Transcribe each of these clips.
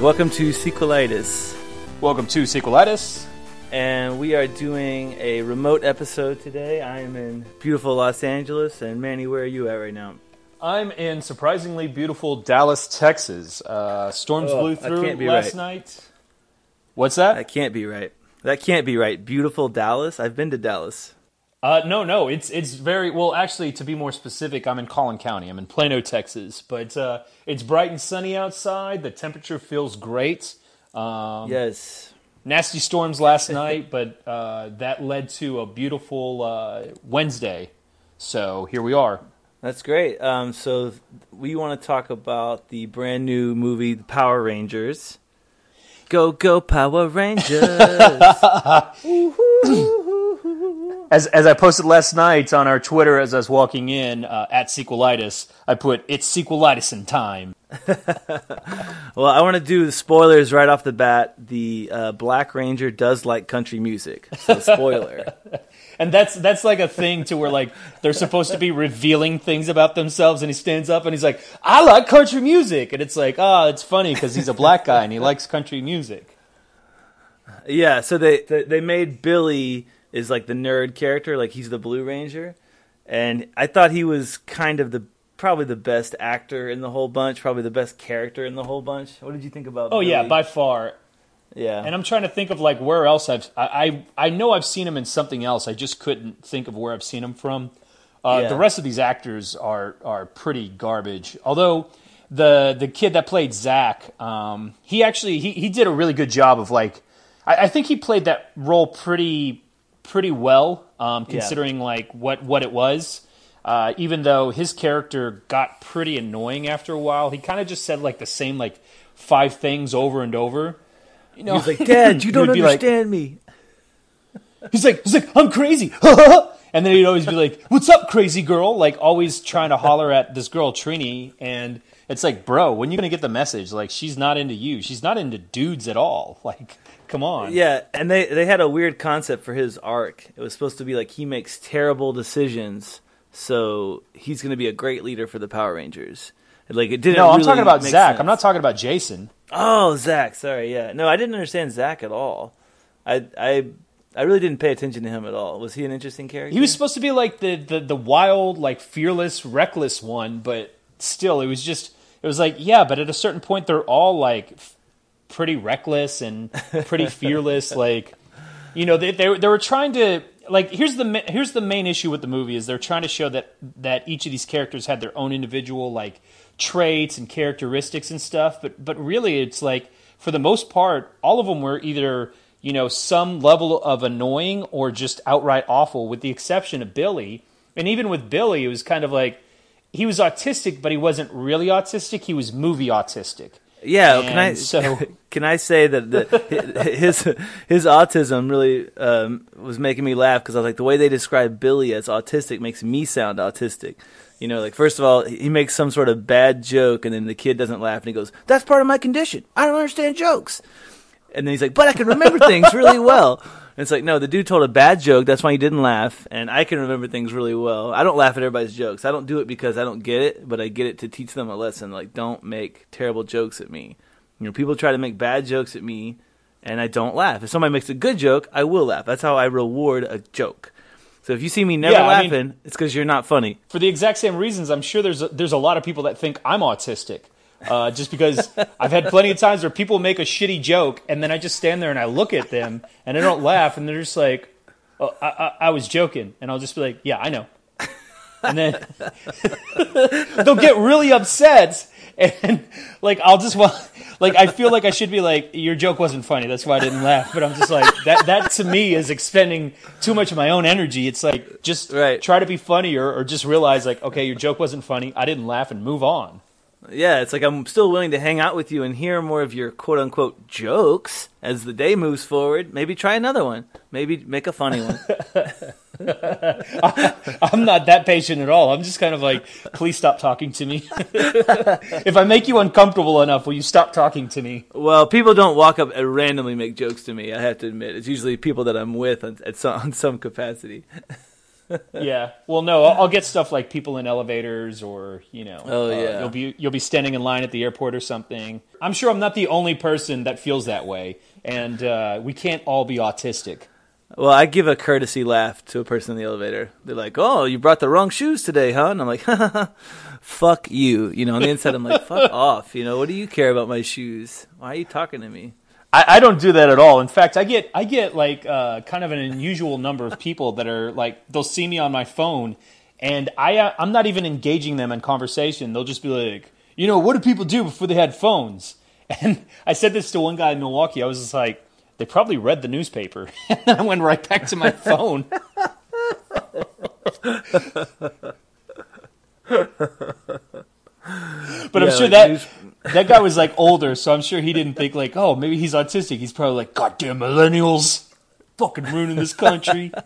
Welcome to Sequelitis. Welcome to Sequelitis. And we are doing a remote episode today. I am in beautiful Los Angeles. And Manny, where are you at right now? I'm in surprisingly beautiful Dallas, Texas. Uh, storms Oh, blew through can't be last right. night. What's that? That can't be right. That can't be right. Beautiful Dallas? I've been to Dallas. Uh, no, no, it's it's very well. Actually, to be more specific, I'm in Collin County. I'm in Plano, Texas. But uh, it's bright and sunny outside. The temperature feels great. Um, Yes. Nasty storms last night, but uh, that led to a beautiful uh, Wednesday. So here we are. That's great. Um, so we want to talk about the brand new movie, The Power Rangers. Go, go, Power Rangers! As as I posted last night on our Twitter as I was walking in uh, at Sequelitis, I put it's Sequelitis in time. well, I want to do the spoilers right off the bat. The uh, Black Ranger does like country music. So, spoiler. And that's that's like a thing to where like they're supposed to be revealing things about themselves, and he stands up and he's like, "I like country music," and it's like, oh, it's funny because he's a black guy and he likes country music. Yeah, so they they they made Billy is like the nerd character, like he's the Blue Ranger, and I thought he was kind of the probably the best actor in the whole bunch, probably the best character in the whole bunch. What did you think about? Oh yeah, by far. yeah, And I'm trying to think of like where else I've I I, I know I've seen him in something else. I just couldn't think of where I've seen him from. Uh, Yeah. The rest of these actors are are pretty garbage. Although the the kid that played Zach, um, he actually he, he did a really good job of like I, I think he played that role pretty pretty well, um, Yeah. considering like what what it was. Uh, even though his character got pretty annoying after a while, he kind of just said like the same like five things over and over. You know, he was like, Dad, you don't be like- understand me. He's like, he's like, I'm crazy. and then he'd always be like, what's up, crazy girl? Like always trying to holler at this girl, Trini. And it's like, bro, when you to get the message? Like, she's not into you. She's not into dudes at all. Like, come on. Yeah, and they they had a weird concept for his arc. It was supposed to be like he makes terrible decisions, so he's going to be a great leader for the Power Rangers. Like it didn't. No, I'm really talking about Zach. sense. I'm not talking about Jason. Oh, Zach. Sorry. Yeah. No, I didn't understand Zach at all. I I I really didn't pay attention to him at all. Was he an interesting character? He was supposed to be like the, the, the wild, like fearless, reckless one, but still, it was just, it was like, yeah, but at a certain point, they're all like f- pretty reckless and pretty fearless. Like, you know, they, they, they were trying to, like, here's the, here's the main issue with the movie is they're trying to show that, that each of these characters had their own individual, like, traits and characteristics and stuff. But, but really, it's like, for the most part, all of them were either, you know, some level of annoying or just outright awful, with the exception of Billy. And even with Billy, it was kind of like he was autistic, but he wasn't really autistic. He was movie autistic. Yeah, can I so- can I say that the, his his autism really um, was making me laugh because I was like the way they describe Billy as autistic makes me sound autistic. You know, like first of all, he makes some sort of bad joke, and then the kid doesn't laugh, and he goes, "That's part of my condition. I don't understand jokes." And then he's like, "But I can remember things really well." And it's like, no, the dude told a bad joke. That's why he didn't laugh, and I can remember things really well. I don't laugh at everybody's jokes. I don't do it because I don't get it, but I get it to teach them a lesson. Like, don't make terrible jokes at me. You know, people try to make bad jokes at me, and I don't laugh. If somebody makes a good joke, I will laugh. That's how I reward a joke. So if you see me never Yeah, I mean- laughing, it's because you're not funny. For the exact same reasons, I'm sure there's a, there's a lot of people that think I'm autistic. Uh, just because I've had plenty of times where people make a shitty joke and then I just stand there and I look at them and I don't laugh and they're just like, oh, I, I, I was joking. And I'll just be like, yeah, I know. And then they'll get really upset and like I'll just want like I feel like I should be like your joke wasn't funny that's why I didn't laugh but I'm just like that that to me is expending too much of my own energy it's like just Right. try to be funnier or just realize like okay your joke wasn't funny I didn't laugh and move on Yeah, it's like I'm still willing to hang out with you and hear more of your quote unquote jokes as the day moves forward. Maybe try another one. Maybe make a funny one. I'm not that patient at all I'm just kind of like please stop talking to me if I make you uncomfortable enough will you stop talking to me well, people don't walk up and randomly make jokes to me. I have to admit, it's usually people that I'm with on, at some, on some capacity. Yeah. Well, no, I'll, I'll get stuff like people in elevators, or you know, Oh, uh, yeah. you'll be you'll be standing in line at the airport or something. I'm sure I'm not the only person that feels that way, and uh, we can't all be autistic. Well, I give a courtesy laugh to a person in the elevator. They're like, "Oh, you brought the wrong shoes today, huh?" And I'm like, "Fuck you." You know, on the inside, I'm like, "Fuck off." You know, what do you care about my shoes? Why are you talking to me? I, I don't do that at all. In fact, I get I get like uh, kind of an unusual number of people that are like they'll see me on my phone, and I uh, I'm not even engaging them in conversation. They'll just be like, you know, what did people do before they had phones? And I said this to one guy in Milwaukee. I was just like, they probably read the newspaper, and then I went right back to my phone. but I'm sure that news- that guy was like older, so I'm sure he didn't think like, oh, maybe he's autistic. He's probably like, goddamn millennials, fucking ruining this country.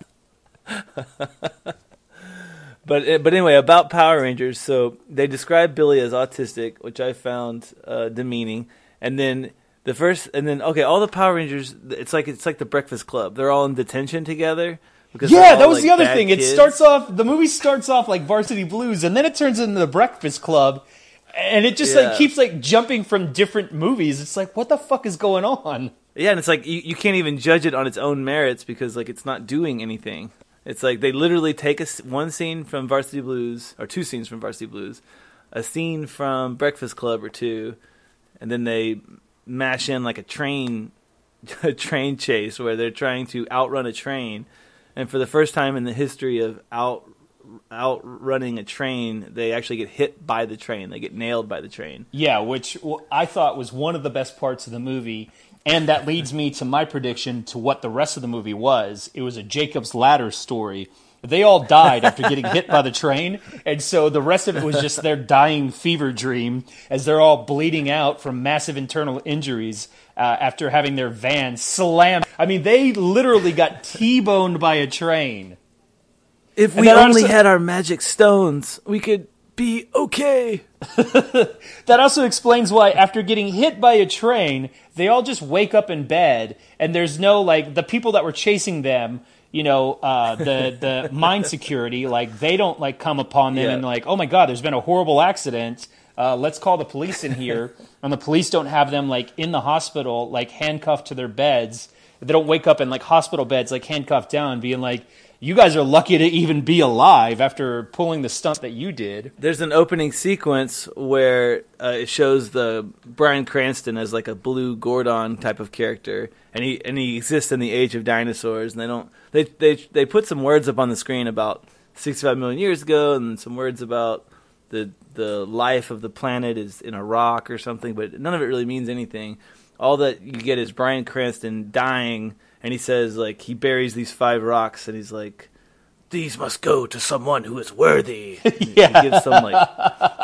But eh, but anyway, about Power Rangers. So they describe Billy as autistic, which I found uh, demeaning. And then the first, and then okay, all the Power Rangers. It's like it's like the Breakfast Club. They're all in detention together. Because yeah, that was like, the other thing. It starts off the movie starts off like Varsity Blues, and then it turns into the Breakfast Club, and it just Yeah. like keeps like jumping from different movies. It's like, what the fuck is going on? Yeah, and it's like you, you can't even judge it on its own merits because like it's not doing anything. It's like they literally take a one scene from Varsity Blues or two scenes from Varsity Blues, a scene from Breakfast Club or two, and then they mash in like a train a train chase where they're trying to outrun a train. And for the first time in the history of out outrunning a train, they actually get hit by the train. They get nailed by the train. Yeah, which I thought was one of the best parts of the movie. And that leads me to my prediction to what the rest of the movie was. It was a Jacob's Ladder story. They all died after getting hit by the train, and so the rest of it was just their dying fever dream as they're all bleeding out from massive internal injuries uh, after having their van slammed. I mean, they literally got T-boned by a train. If we only also- had our magic stones, we could be okay. That also explains why, after getting hit by a train, they all just wake up in bed, and there's no like the people that were chasing them. You know, uh, the the mine security, like they don't like come upon them Yeah. and like, oh my god, there's been a horrible accident. Uh, let's call the police in here, and the police don't have them like in the hospital, like handcuffed to their beds. They don't wake up in like hospital beds, like handcuffed down, being like, "You guys are lucky to even be alive after pulling the stunt that you did." There's an opening sequence where uh, it shows the Bryan Cranston as like a blue Zordon type of character, and he and he exists in the age of dinosaurs. And they don't they they they put some words up on the screen about 65 million years ago, and some words about the the life of the planet is in a rock or something, but none of it really means anything. All that you get is Bryan Cranston dying, and he says like he buries these five rocks, and he's like, "These must go to someone who is worthy." Yeah. he gives some like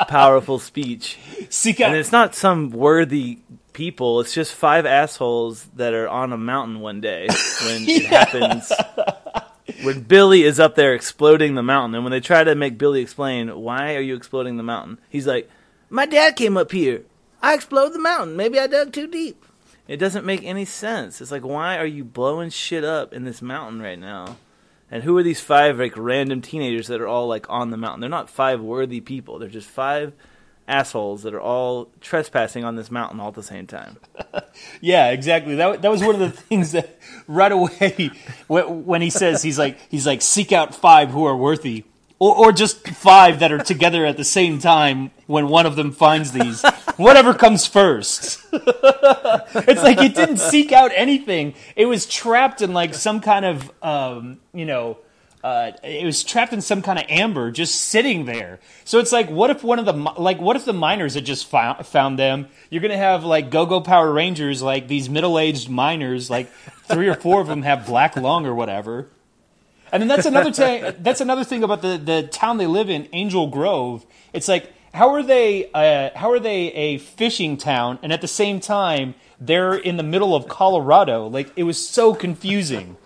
powerful speech, Seek and it's not some worthy people. It's just five assholes that are on a mountain one day when it happens. When Billy is up there exploding the mountain, and when they try to make Billy explain why are you exploding the mountain, he's like, "My dad came up here. I exploded the mountain. Maybe I dug too deep." It doesn't make any sense. It's like, why are you blowing shit up in this mountain right now? And who are these five like random teenagers that are all like on the mountain? They're not five worthy people. They're just five assholes that are all trespassing on this mountain all at the same time. Yeah, exactly. That that was one of the things that right away when when he says he's like he's like seek out five who are worthy, or or just five that are together at the same time when one of them finds these. Whatever comes first. it's like it didn't seek out anything. It was trapped in like some kind of um, you know. Uh, it was trapped in some kind of amber, just sitting there. So it's like, what if one of the like, what if the miners had just found found them? You're gonna have like Go-Go Power Rangers, like these middle-aged miners, like three or four of them have black lung or whatever. And then that's another ta- that's another thing about the the town they live in, Angel Grove. It's like how are they uh, how are they a fishing town and at the same time they're in the middle of Colorado? Like it was so confusing.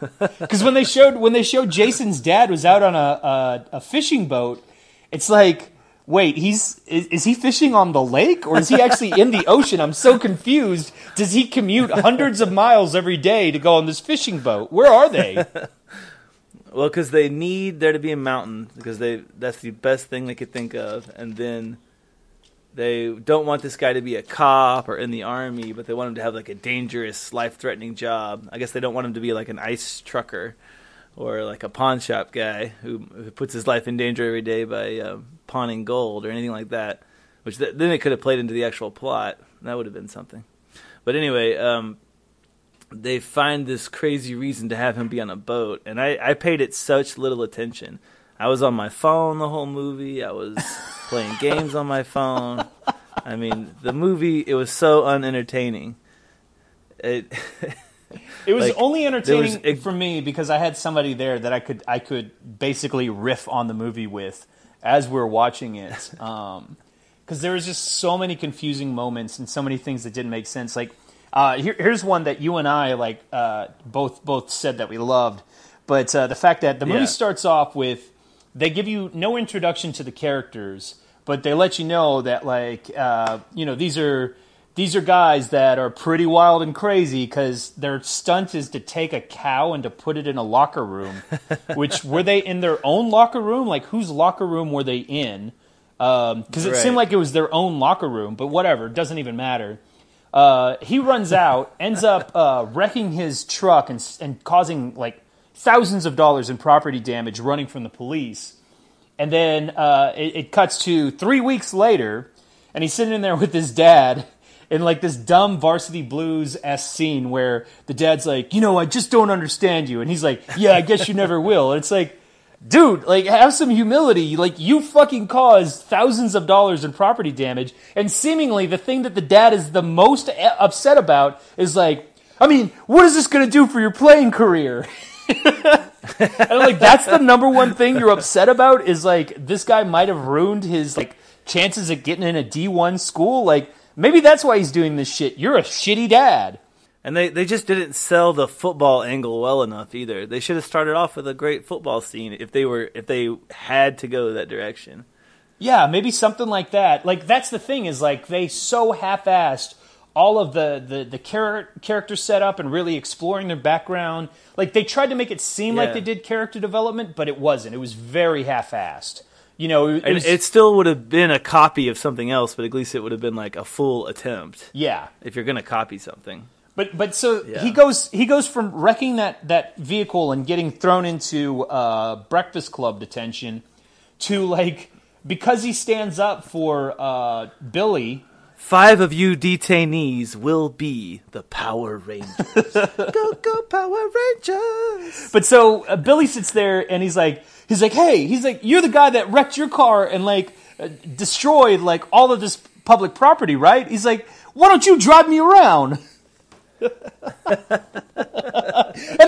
Because when they showed when they showed Jason's dad was out on a a, a fishing boat, it's like. Wait, he's is, is he fishing on the lake or is he actually in the ocean? I'm so confused. Does he commute hundreds of miles every day to go on this fishing boat? Where are they? Well, because they need there to be a mountain because they that's the best thing they could think of, and then they don't want this guy to be a cop or in the army, but they want him to have like a dangerous, life-threatening job. I guess they don't want him to be like an ice trucker or like a pawn shop guy who, who puts his life in danger every day by uh, pawning gold or anything like that. Which th- then it could have played into the actual plot. That would have been something. But anyway, um, they find this crazy reason to have him be on a boat, and I, I paid it such little attention. I was on my phone the whole movie. I was playing games on my phone. I mean, the movie it was so unentertaining. It It was Like, only entertaining was ex- for me because I had somebody there that I could I could basically riff on the movie with as we are watching it. Um, because there was just so many confusing moments and so many things that didn't make sense. Like, uh, here, here's one that you and I like uh, both both said that we loved, but uh, the fact that the movie Yeah. starts off with they give you no introduction to the characters, but they let you know that like uh, you know these are these are guys that are pretty wild and crazy because their stunt is to take a cow and to put it in a locker room. which were they in their own locker room? Like whose locker room were they in? Because it Right. seemed like it was their own locker room, but whatever, it doesn't even matter. Uh, he runs out, ends up uh, wrecking his truck and, and causing like thousands of dollars in property damage running from the police. And then uh, it, it cuts to three weeks later, and he's sitting in there with his dad in like this dumb varsity blues s scene where the dad's like, you know, I just don't understand you, and he's like, yeah, I guess you never will. And it's like, dude, like have some humility. Like you fucking caused thousands of dollars in property damage, and seemingly the thing that the dad is the most upset about is like, I mean, what is this going to do for your playing career? And like that's the number one thing you're upset about is like this guy might have ruined his like chances of getting in a D1 school. Like maybe that's why he's doing this shit. You're a shitty dad. And they they just didn't sell the football angle well enough either. They should have started off with a great football scene if they were if they had to go that direction. Yeah, maybe something like that. Like that's the thing is like they so half-assed all of the the the char- character setup and really exploring their background. Like they tried to make it seem like they did character development, but it wasn't. It was very half-assed. You know, it, it was, it still would have been a copy of something else, but at least it would have been like a full attempt yeah. if you're going to copy something. But but so Yeah. he goes he goes from wrecking that that vehicle and getting thrown into uh, Breakfast Club detention to like because he stands up for uh, Billy. Five of you detainees will be the Power Rangers. go go Power Rangers! But so uh, Billy sits there and he's like he's like hey he's like you're the guy that wrecked your car and like uh, destroyed like all of this public property right? He's like why don't you drive me around? and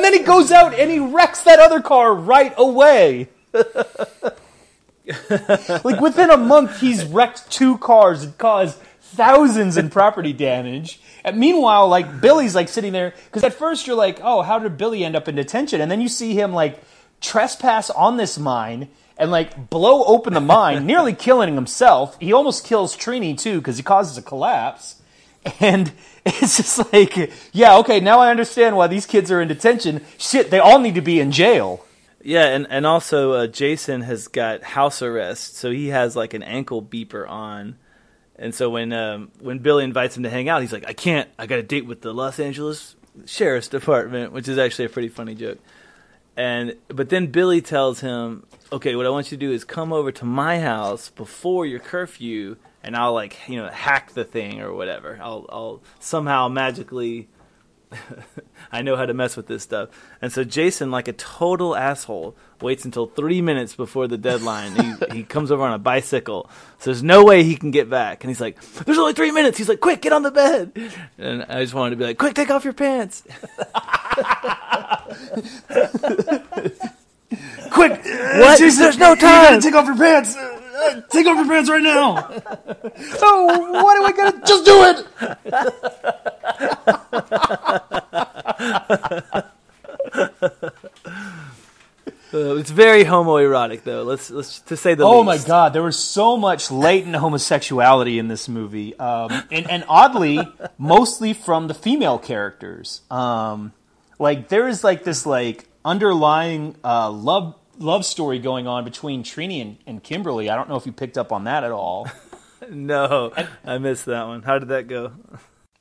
then he goes out and he wrecks that other car right away. like within a month, he's wrecked two cars and caused thousands in property damage. And meanwhile, like Billy's like sitting there because at first you're like, oh, how did Billy end up in detention? And then you see him like trespass on this mine and like blow open the mine, nearly killing himself. He almost kills Trini too because he causes a collapse. And it's just like, yeah, okay, now I understand why these kids are in detention. Shit, they all need to be in jail. Yeah, and and also uh, Jason has got house arrest, so he has like an ankle beeper on, and so when um, when Billy invites him to hang out, he's like, "I can't. I got a date with the Los Angeles Sheriff's Department," which is actually a pretty funny joke. And but then Billy tells him, "Okay, what I want you to do is come over to my house before your curfew, and I'll like you know hack the thing or whatever. I'll I'll somehow magically." I know how to mess with this stuff. And so Jason, like a total asshole, waits until three minutes before the deadline. he, he comes over on a bicycle. So there's no way he can get back. And he's like, There's only three minutes. He's like, Quick, get on the bed. And I just wanted to be like, Quick, take off your pants. Quick! What? There's no time. take off your pants! Uh, take off your pants right now! oh, what are we gonna. Just do it! Uh, it's very homoerotic, though. Let's let's to say the Oh least. my god, there was so much latent homosexuality in this movie. Um, and, and oddly, mostly from the female characters. Um, like, there is like this, like, underlying uh, love love story going on between Trini and, and Kimberly. I don't know if you picked up on that at all. No, I missed that one. How did that go?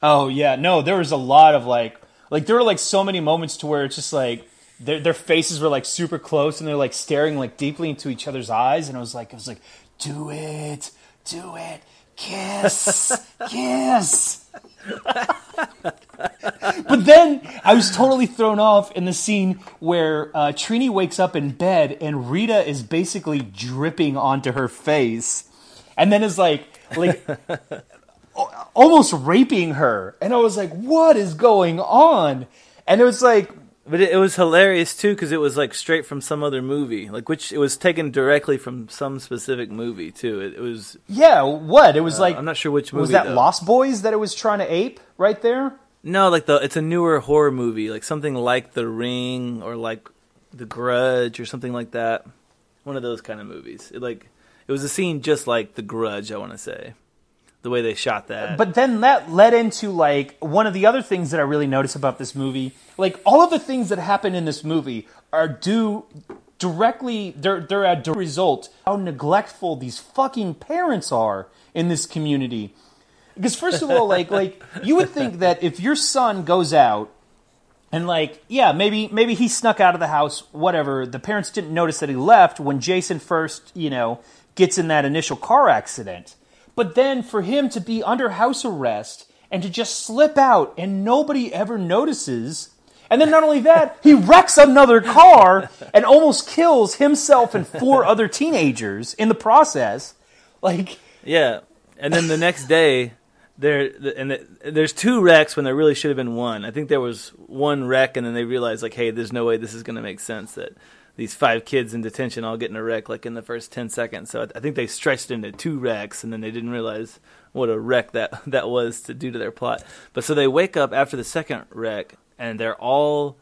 Oh yeah, no, there was a lot of like, like there were like so many moments to where it's just like their their faces were like super close and they're like staring like deeply into each other's eyes, and I was like, I was like, do it, do it, kiss, kiss. but then I was totally thrown off in the scene where uh, Trini wakes up in bed and Rita is basically dripping onto her face, and then is like, like almost raping her. And I was like, what is going on? And it was like, But it, it was hilarious too because it was like straight from some other movie, like which it was taken directly from some specific movie too. It, it was yeah, what? It was like, Uh, I'm not sure which movie. was that though. Lost Boys that it was trying to ape right there? No, like the it's a newer horror movie, like something like The Ring or like The Grudge or something like that. One of those kind of movies. It, like it was a scene just like The Grudge, I want to say. The way they shot that. But then that led into like one of the other things that I really notice about this movie. Like all of the things that happen in this movie are due directly they're they're a direct result how neglectful these fucking parents are in this community. Because first of all, like like you would think that if your son goes out and like yeah maybe maybe he snuck out of the house whatever the parents didn't notice that he left when Jason first you know gets in that initial car accident. But then for him to be under house arrest and to just slip out and nobody ever notices. And then not only that, he wrecks another car and almost kills himself and four other teenagers in the process. Like, yeah, and then the next day, there and the, there's two wrecks when there really should have been one. I think there was one wreck, and then they realized like, hey, there's no way this is going to make sense that these five kids in detention all get in a wreck like in the first ten seconds. So I, I think they stretched into two wrecks, and then they didn't realize what a wreck that that was to do to their plot. But so they wake up after the second wreck, and they're all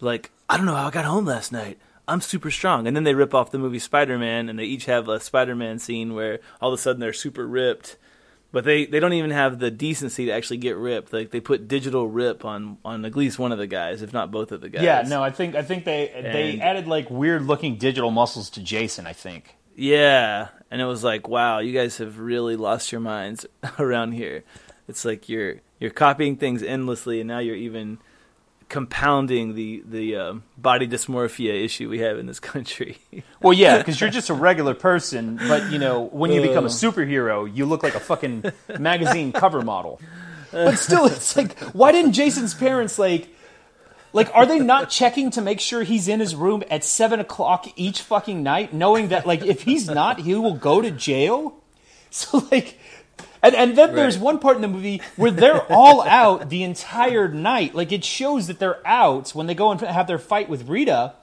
like, I don't know how I got home last night. I'm super strong. And then they rip off the movie Spider Man, and they each have a Spider Man scene where all of a sudden they're super ripped. But they, they don't even have the decency to actually get ripped. Like they put digital rip on, on at least one of the guys, if not both of the guys. yeah, no, I think I think they they added like weird looking digital muscles to Jason. I think. Yeah, and it was like, wow, you guys have really lost your minds around here. It's like you're you're copying things endlessly, and now you're even compounding the the um, body dysmorphia issue we have in this country. Well, yeah, because you're just a regular person, but you know, when you become a superhero, you look like a fucking magazine cover model. But still, it's like, why didn't Jason's parents like, like, are they not checking to make sure he's in his room at seven o'clock each fucking night, knowing that like if he's not, he will go to jail? So like. And, and then there's one part in the movie where they're all out the entire night. Like it shows that they're out when they go and have their fight with Rita.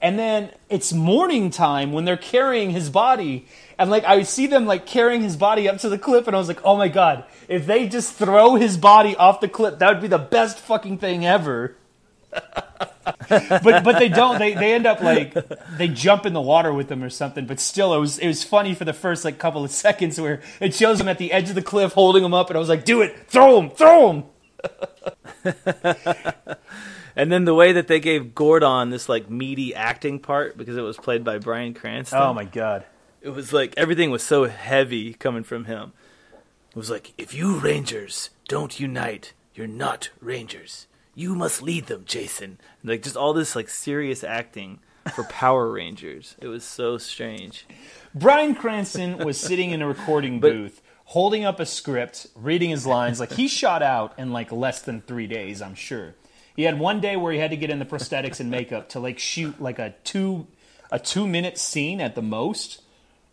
And then it's morning time when they're carrying his body. And like I see them like carrying his body up to the cliff and I was like, "Oh my god, if they just throw his body off the cliff, that would be the best fucking thing ever." but but they don't. They they end up like they jump in the water with them or something. But still, it was it was funny for the first like couple of seconds where it shows them at the edge of the cliff holding them up, and I was like, "Do it, throw them! throw them!" and then the way that they gave Zordon this like meaty acting part because it was played by Bryan Cranston. Oh my god. it was like everything was so heavy coming from him. It was like, if you Rangers don't unite, you're not Rangers. You must lead them, Jason. And like just all this like serious acting for Power Rangers. It was so strange. Bryan Cranston was sitting in a recording booth, holding up a script, reading his lines. Like he shot out in like less than three days, I'm sure. He had one day where he had to get in the prosthetics and makeup to like shoot like a two a two minute scene at the most,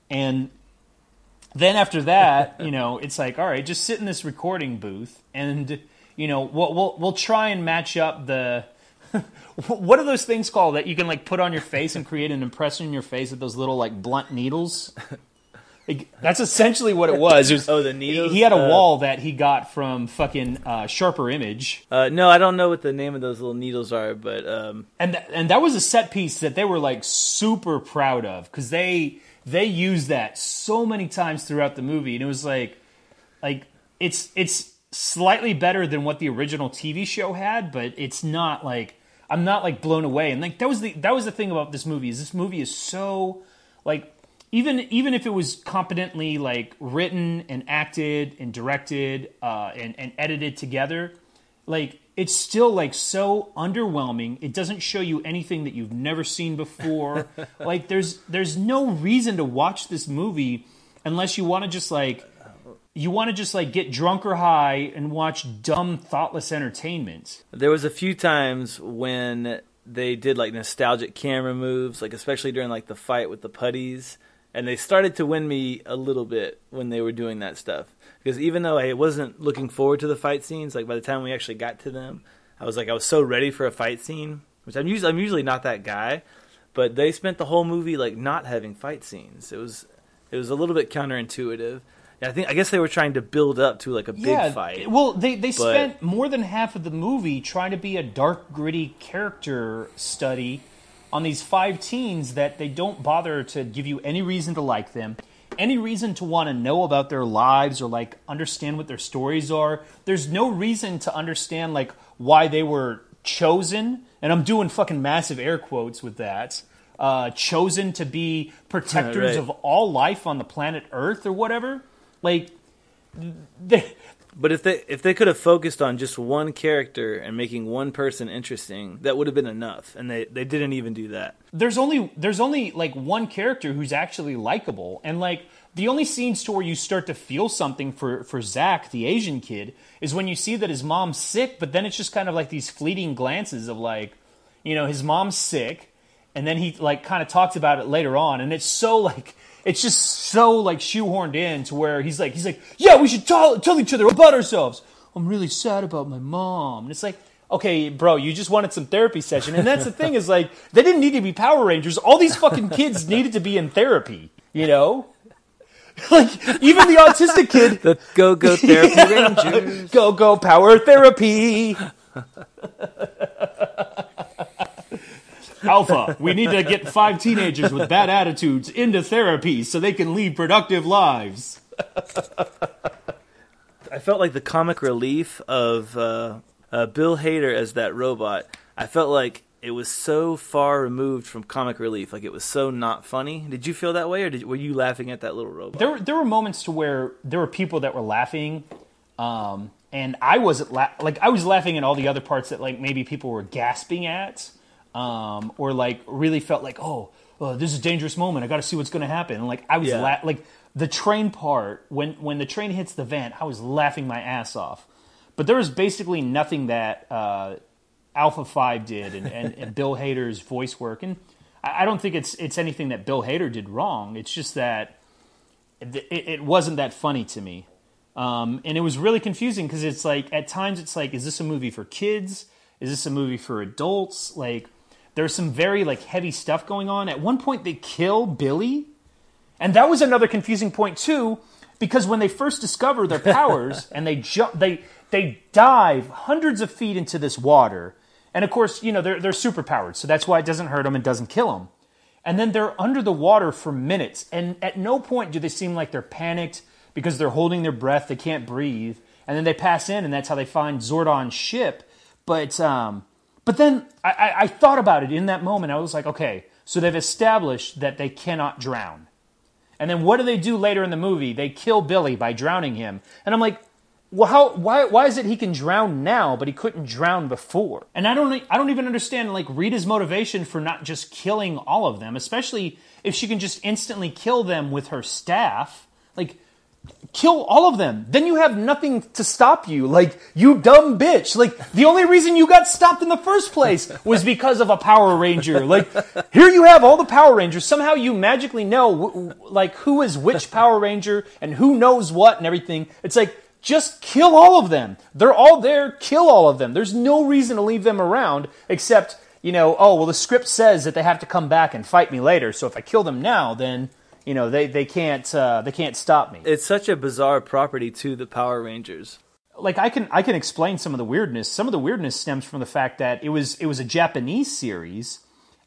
and then after that, you know, it's like all right, just sit in this recording booth and you know we'll we'll, we'll try and match up the. what are those things called that you can like put on your face and create an impression in your face with those little like blunt needles? That's essentially what it was. It was- Oh, the needles? He had a Uh, wall that he got from fucking uh, Sharper Image, Uh, no, I don't know what the name of those little needles are, but um, and th- and that was a set piece that they were like super proud of because they they used that so many times throughout the movie, and it was like like it's it's slightly better than what the original TV show had, but it's not like I'm not like blown away. And like that was the that was the thing about this movie is this movie is so like even even if it was competently like written and acted and directed uh, and and edited together, like it's still like so underwhelming. It doesn't show you anything that you've never seen before. like there's there's no reason to watch this movie unless you want to just like you want to just like get drunk or high and watch dumb thoughtless entertainment. There was a few times when they did like nostalgic camera moves, like especially during like the fight with the putties, and they started to win me a little bit when they were doing that stuff. Because even though I wasn't looking forward to the fight scenes, like by the time we actually got to them, I was like I was so ready for a fight scene, which I'm usually I'm usually not that guy, but they spent the whole movie like not having fight scenes. It was it was a little bit counterintuitive. I think I guess they were trying to build up to like a big yeah, fight. Well, they they spent more than half of the movie trying to be a dark, gritty character study on these five teens that they don't bother to give you any reason to like them, any reason to want to know about their lives or like understand what their stories are. There's no reason to understand like why they were chosen, and I'm doing fucking massive air quotes with that. Uh, chosen to be protectors right. of all life on the planet Earth or whatever. Like, they, But if they if they could have focused on just one character and making one person interesting, that would have been enough. And they, they didn't even do that. there's only there's only like one character who's actually likable, and like the only scenes to where you start to feel something for for Zach, the Asian kid, is when you see that his mom's sick. But then it's just kind of like these fleeting glances of like, you know, his mom's sick, and then he like kind of talks about it later on, and it's so like it's just so like shoehorned in to where he's like he's like yeah we should tell, tell each other about ourselves. I'm really sad about my mom. And it's like okay bro you just wanted some therapy session. And that's the thing is like they didn't need to be power rangers. All these fucking kids needed to be in therapy you know? Like even the autistic kid. The Go Go Therapy Rangers. go go power therapy Alpha, we need to get five teenagers with bad attitudes into therapy so they can lead productive lives. I felt like the comic relief of uh, uh, Bill Hader as that robot. I felt like it was so far removed from comic relief. Like it was so not funny. Did you feel that way, or did, were you laughing at that little robot? There, were- there were moments to where there were people that were laughing, um, and I wasn't la- like I was laughing at all the other parts that like maybe people were gasping at, um, or like really felt like oh, oh this is a dangerous moment. I got to see what's going to happen. And like I was Yeah. la- like the train part when when the train hits the vent, I was laughing my ass off. But there was basically nothing that uh, Alpha Five did, and, and, and Bill Hader's voice work, and I I don't think it's it's anything that Bill Hader did wrong. It's just that it, it wasn't that funny to me. Um, and it was really confusing because it's like at times it's like, is this a movie for kids? Is this a movie for adults? Like, there's some very like heavy stuff going on. At one point, they kill Billy, and that was another confusing point too, because when they first discover their powers and they jump, they they dive hundreds of feet into this water, and of course, you know they're they're superpowered, so that's why it doesn't hurt them and doesn't kill them. And then they're under the water for minutes, and at no point do they seem like they're panicked because they're holding their breath, they can't breathe, and then they pass in, and that's how they find Zordon's ship. But um, but then I, I, I thought about it in that moment. I was like, okay, so they've established that they cannot drown. And then what do they do later in the movie? They kill Billy by drowning him. And I'm like, well, how? Why? Why is it he can drown now, but he couldn't drown before? And I don't. I don't even understand like Rita's motivation for not just killing all of them, especially if she can just instantly kill them with her staff. Like, kill all of them. Then you have nothing to stop you. Like, you dumb bitch. Like, the only reason you got stopped in the first place was because of a Power Ranger. Like, here you have all the Power Rangers. Somehow you magically know, like, who is which Power Ranger and who knows what and everything. It's like, just kill all of them. They're all there. Kill all of them. There's no reason to leave them around except, you know, oh, well, the script says that they have to come back and fight me later. So if I kill them now, then, you know, they, they can't, uh, they can't stop me. It's such a bizarre property to the Power Rangers. like I can I can explain some of the weirdness. Some of the weirdness stems from the fact that it was it was a Japanese series,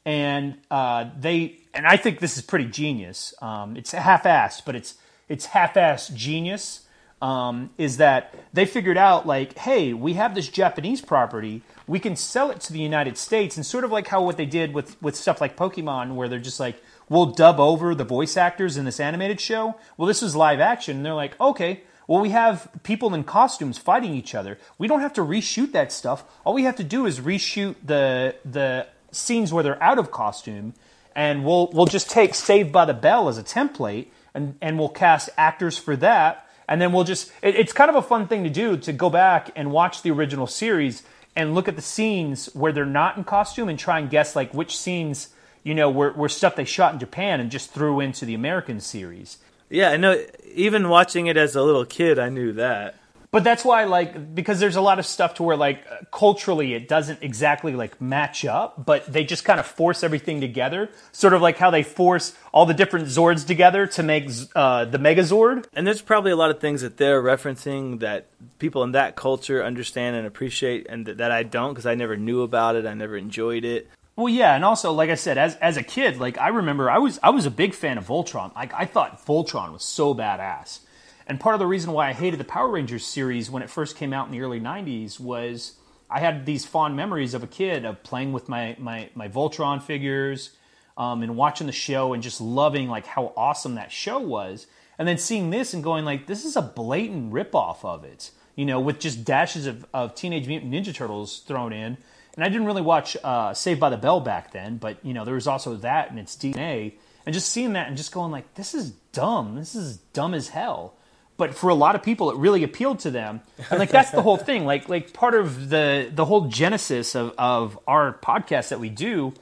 and uh, they and I think this is pretty genius. Um, it's half-assed, but it's it's half-assed genius. um, is that they figured out like, hey, we have this Japanese property, we can sell it to the United States, and sort of like how what they did with with stuff like Pokemon, where they're just like, we'll dub over the voice actors in this animated show. Well, this was live action, and they're like, okay. Well, we have people in costumes fighting each other. We don't have to reshoot that stuff. All we have to do is reshoot the the scenes where they're out of costume, and we'll we'll just take Saved by the Bell as a template, and and we'll cast actors for that, and then we'll just it, it's kind of a fun thing to do to go back and watch the original series and look at the scenes where they're not in costume and try and guess like which scenes you know were, were stuff they shot in Japan and just threw into the American series. Yeah, I know. Even watching it as a little kid, I knew that. But that's why, like, because there's a lot of stuff to where, like, culturally it doesn't exactly, like, match up, but they just kind of force everything together. Sort of like how they force all the different Zords together to make uh, the Megazord. And there's probably a lot of things that they're referencing that people in that culture understand and appreciate, and that, that I don't because I never knew about it. I never enjoyed it. Well, yeah, and also, like I said, as as a kid, like I remember, I was I was a big fan of Voltron. Like I thought Voltron was so badass. And part of the reason why I hated the Power Rangers series when it first came out in the early 90s was I had these fond memories of a kid of playing with my, my, my Voltron figures um, and watching the show and just loving like how awesome that show was. And then seeing this and going like, this is a blatant ripoff of it, you know, with just dashes of, of Teenage Mutant Ninja Turtles thrown in. And I didn't really watch uh, Saved by the Bell back then, but you know, there was also that and its DNA. And just seeing that and just going like, this is dumb. This is dumb as hell but for a lot of people it really appealed to them and like that's the whole thing like like part of the the whole genesis of of our podcast that we do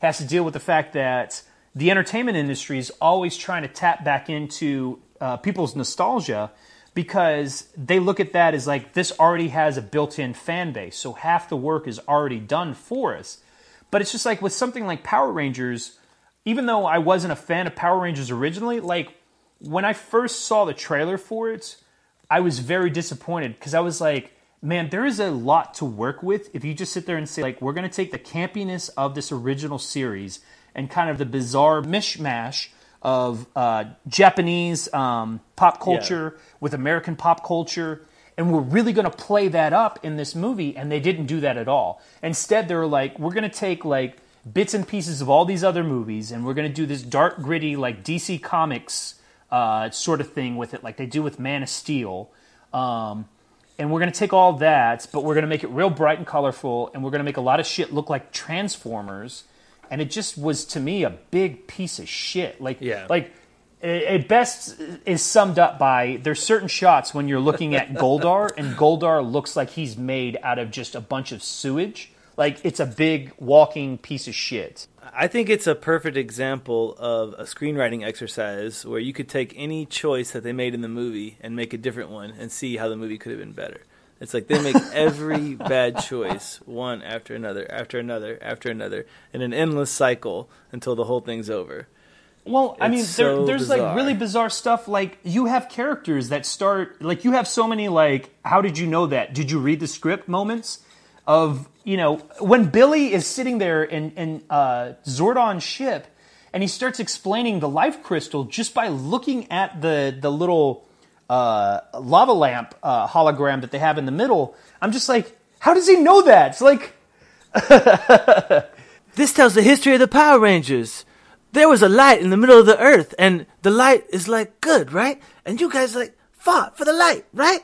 has to deal with the fact that the entertainment industry is always trying to tap back into uh, people's nostalgia because they look at that as like this already has a built-in fan base so half the work is already done for us. But it's just like with something like power rangers even though i wasn't a fan of power rangers originally like when I first saw the trailer for it, I was very disappointed because I was like, man, there is a lot to work with if you just sit there and say, like, we're going to take the campiness of this original series and kind of the bizarre mishmash of uh, Japanese um, pop culture yeah. with American pop culture. And we're really going to play that up in this movie. And they didn't do that at all. Instead, they were like, we're going to take like bits and pieces of all these other movies and we're going to do this dark, gritty, like DC Comics uh, sort of thing with it, like they do with Man of Steel. Um, and we're going to take all that, but we're going to make it real bright and colorful, and we're going to make a lot of shit look like Transformers. And it just was to me a big piece of shit. Like, yeah. like it best is summed up by there's certain shots when you're looking at Goldar, and Goldar looks like he's made out of just a bunch of sewage. Like it's a big walking piece of shit. I think it's a perfect example of a screenwriting exercise where you could take any choice that they made in the movie and make a different one and see how the movie could have been better. It's like they make every bad choice one after another, after another, after another, in an endless cycle until the whole thing's over. Well, I mean, so there, there's bizarre. like really bizarre stuff. Like you have characters that start like you have so many like, how did you know that? Did you read the script moments? of you know when Billy is sitting there in, in uh, Zordon's ship, and he starts explaining the life crystal just by looking at the the little uh, lava lamp uh, hologram that they have in the middle. I'm just like, how does he know that? It's like. this tells the history of the Power Rangers. There was a light in the middle of the earth, and the light is like good, right? And you guys like fought for the light, right?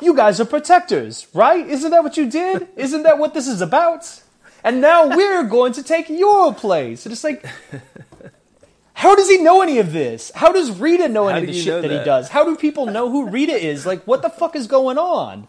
You guys are protectors, right? Isn't that what you did? Isn't that what this is about? And now we're going to take your place. And it's like, how does he know any of this? How does Rita know any of the shit that? that he does? How do people know who Rita is? Like, what the fuck is going on?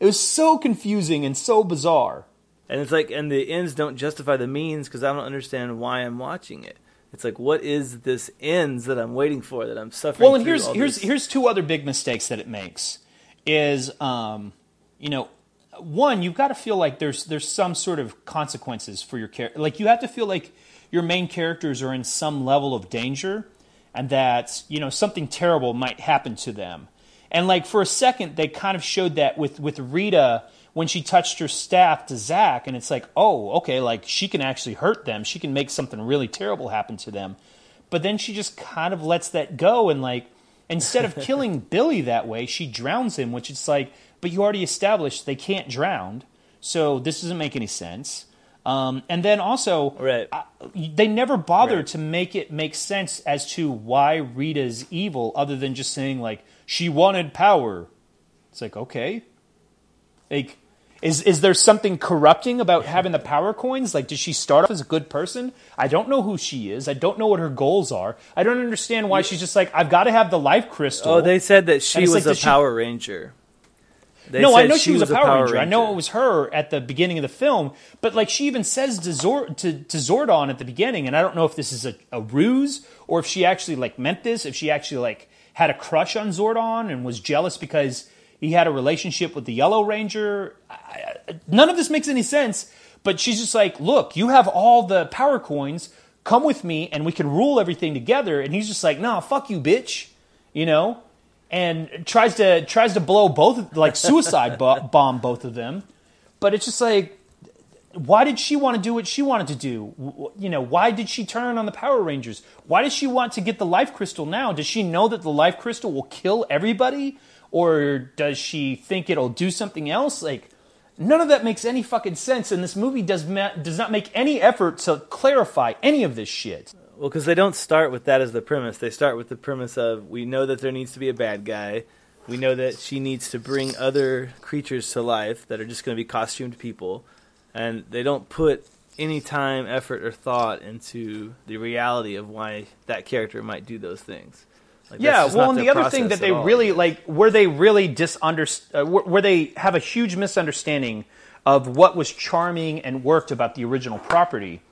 It was so confusing and so bizarre. And it's like, and the ends don't justify the means because I don't understand why I'm watching it. It's like, what is this ends that I'm waiting for that I'm suffering? Well, and here's here's this? here's two other big mistakes that it makes is um, you know one you've got to feel like there's there's some sort of consequences for your character like you have to feel like your main characters are in some level of danger and that you know something terrible might happen to them. And like for a second they kind of showed that with with rita when she touched her staff to zach and it's like oh okay like she can actually hurt them. She can make something really terrible happen to them. But then she just kind of lets that go and like instead of killing Billy that way, she drowns him, which it's like, but you already established they can't drown, so this doesn't make any sense. Um, and then also, Right. I- they never bother Right. to make it make sense as to why Rita's evil, other than just saying like she wanted power. It's like okay, like is is there something corrupting about having the power coins? Like, does she start off as a good person? I don't know who she is. I don't know what her goals are. I don't understand why she's just like I've got to have the life crystal. Oh, they said that she was like, a does she- Power Ranger. They no, I know she, was, a Power, Ranger. I know it was her at the beginning of the film, but like she even says to, Zor- to, to Zordon at the beginning, and I don't know if this is a, a ruse or if she actually like meant this, if she actually like had a crush on Zordon and was jealous because he had a relationship with the Yellow Ranger. I, I, none of this makes any sense. But she's just like, look, you have all the power coins. Come with me, and we can rule everything together. And he's just like, nah, fuck you, bitch. You know and tries to tries to blow both like suicide bo- bomb both of them. But it's just like why did she want to do what she wanted to do? You know why did she turn on the power rangers? Why does she want to get the life crystal now? Does she know that the life crystal will kill everybody? Or does she think it'll do something else? Like none of that makes any fucking sense and this movie does ma- does not make any effort to clarify any of this shit Well, because they don't start with that as the premise. They start with the premise of we know that there needs to be a bad guy. We know that she needs to bring other creatures to life that are just going to be costumed people. And they don't put any time, effort, or thought into the reality of why that character might do those things. Like, Yeah, well, and the other thing that they all. really like, where they really disunder, uh, where they have a huge misunderstanding of what was charming and worked about the original property,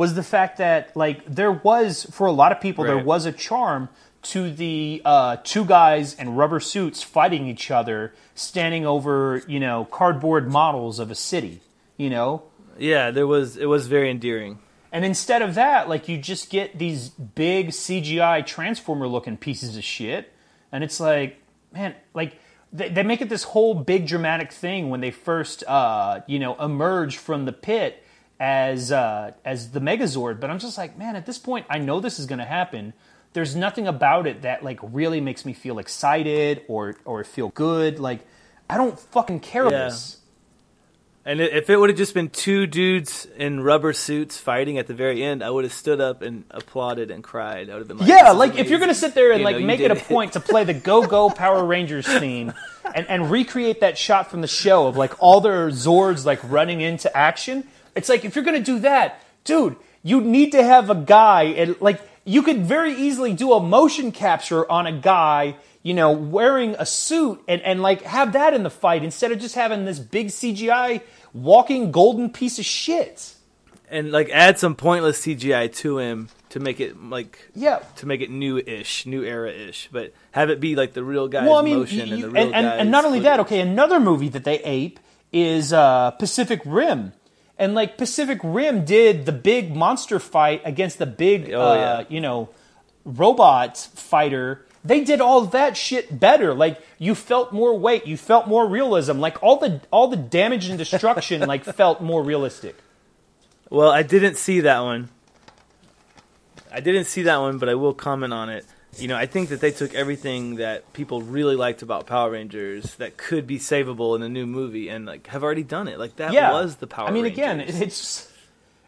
was the fact that like there was for a lot of people there was a charm to the uh, two guys in rubber suits fighting each other, standing over you know cardboard models of a city, you know, Yeah, there was. It was very endearing. and instead of that, like you just get these big CGI transformer looking pieces of shit. And it's like, man, like they, they make it this whole big dramatic thing when they first, uh, you know, emerge from the pit as uh, as the Megazord. But I'm just like, man, at this point, I know this is going to happen. There's nothing about it that like really makes me feel excited or or feel good. Like I don't fucking care Yeah. this. And if it would have just been two dudes in rubber suits fighting at the very end, I would have stood up and applauded and cried. I would have been like, yeah, "This is like if you're gonna sit there and You like know, make it a point to play the Go Go Power Rangers theme and, and recreate that shot from the show of like all their Zords like running into action, it's like if you're gonna do that, dude, you need to have a guy and like you could very easily do a motion capture on a guy, you know, wearing a suit and, and like have that in the fight instead of just having this big CGI walking golden piece of shit. and like add some pointless CGI to him to make it like Yeah. to make it new-ish, new era-ish, but have it be like the real guy's well, I mean, motion you- and the real and, and, and not only that, okay, another movie that they ape is uh, Pacific Rim, and like Pacific Rim did the big monster fight against the big, Oh, uh, yeah. you know, robot fighter. They did all that shit better. Like you felt more weight, you felt more realism. Like all the all the damage and destruction like felt more realistic. Well, I didn't see that one. I didn't see that one, but I will comment on it. You know, I think that they took everything that people really liked about Power Rangers that could be savable in a new movie and like have already done it. Like that yeah. was the Power I mean, Rangers. again, it's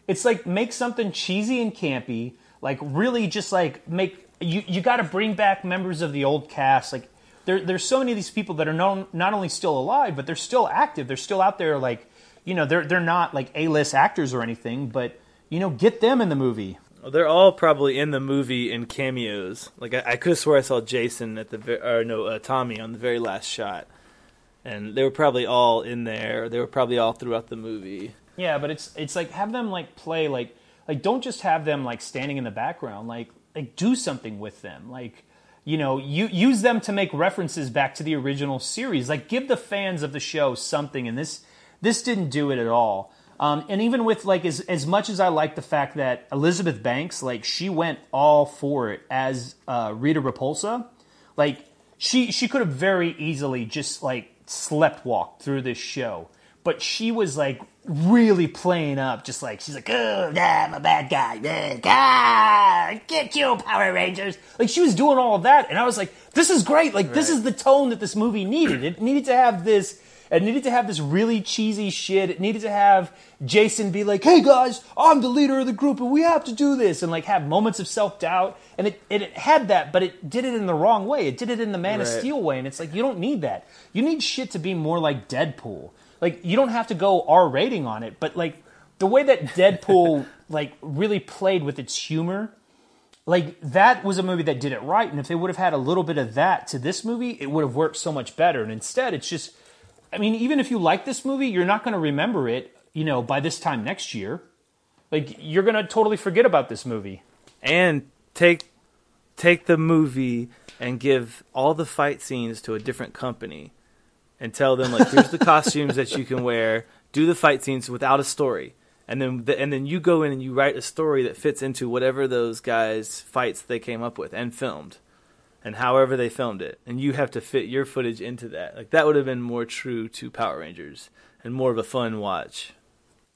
it's like make something cheesy and campy, like really just like make you you got to bring back members of the old cast. Like there there's so many of these people that are known not only still alive, but they're still active. They're still out there. Like you know, they're they're not like A list actors or anything, but you know, get them in the movie. Well, they're all probably in the movie in cameos. Like I, I could swore I saw Jason at the ve- or no uh, Tommy on the very last shot, and they were probably all in there. They were probably all throughout the movie. Yeah, but it's it's like have them like play like like don't just have them like standing in the background. Like like do something with them. Like you know, you use them to make references back to the original series. Like give the fans of the show something. And this this didn't do it at all. Um, and even with like as as much as I like the fact that Elizabeth Banks like she went all for it as uh, Rita Repulsa, like she she could have very easily just like slept walked through this show but she was like really playing up, just like she's like, "Oh, yeah, I'm a bad guy, man. Ah, get you, Power Rangers!" Like she was doing all of that, and I was like, "This is great! Like this is the tone that this movie needed. It needed to have this." It needed to have this really cheesy shit. It needed to have Jason be like, "Hey guys, I'm the leader of the group, and we have to do this," and like have moments of self doubt. And it, it it had that, but it did it in the wrong way. It did it in the Man of Steel way, and it's like you don't need that. You need shit to be more like Deadpool. Like you don't have to go R rating on it, but like the way that Deadpool like really played with its humor, like that was a movie that did it right. And if they would have had a little bit of that to this movie, it would have worked so much better. And instead, it's just, I mean, even if you like this movie, you're not going to remember it, you know, by this time next year. Like you're going to totally forget about this movie. and take take the movie and give all the fight scenes to a different company and tell them like here's the costumes that you can wear do the fight scenes without a story and then the, and then you go in and you write a story that fits into whatever those guys fights they came up with and filmed and however they filmed it. And you have to fit your footage into that. Like that would have been more true to power rangers and more of a fun watch.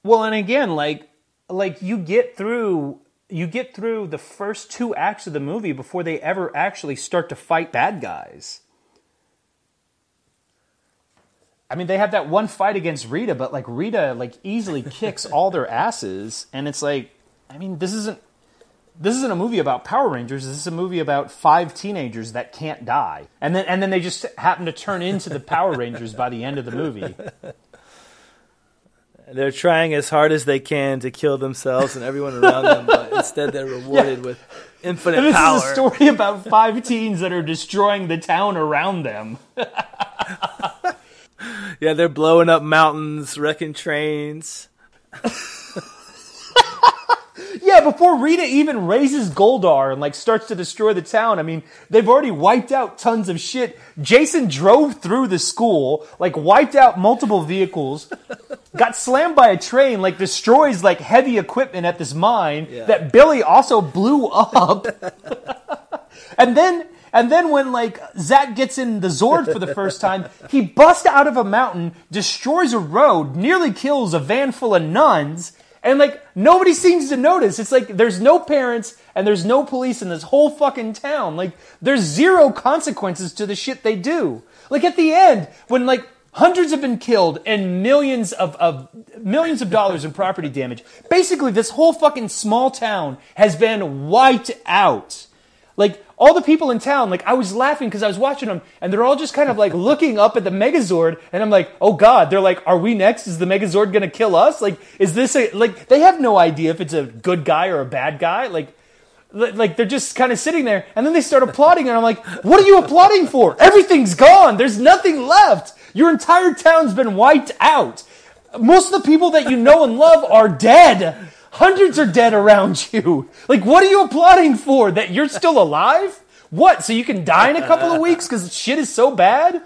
Well, and again, like like you get through you get through the first two acts of the movie before they ever actually start to fight bad guys. I mean, they have that one fight against Rita, but like Rita like easily kicks all their asses. And it's like I mean, this isn't this isn't a movie about Power Rangers. This is a movie about five teenagers that can't die. And then and then they just happen to turn into the Power Rangers by the end of the movie. they're trying as hard as they can to kill themselves and everyone around them but instead they're rewarded with infinite This power is a story about five teens that are destroying the town around them. Yeah, they're blowing up mountains, wrecking trains. Yeah, before Rita even raises Goldar and like starts to destroy the town, I mean, they've already wiped out tons of shit. Jason drove through the school, like wiped out multiple vehicles, got slammed by a train, like destroys like heavy equipment at this mine Yeah. that Billy also blew up. and then and then when like Zach gets in the Zord for the first time, he busts out of a mountain, destroys a road, nearly kills a van full of nuns, and like nobody seems to notice. It's like there's no parents and there's no police in this whole fucking town. Like there's zero consequences to the shit they do. Like at the end, when like hundreds have been killed and millions of, of millions of dollars in property damage, basically this whole fucking small town has been wiped out. Like all the people in town, like I was laughing because I was watching them, and they're all just kind of like looking up at the Megazord, and I'm like, oh god, they're like, are we next? Is the Megazord gonna kill us? Like, is this a like? They have no idea if it's a good guy or a bad guy. Like, like they're just kind of sitting there, and then they start applauding, and I'm like, what are you applauding for? Everything's gone. There's nothing left. Your entire town's been wiped out. Most of the people that you know and love are dead. Hundreds are dead around you. Like, what are you applauding for? That you're still alive? What? So you can die in a couple of weeks because shit is so bad?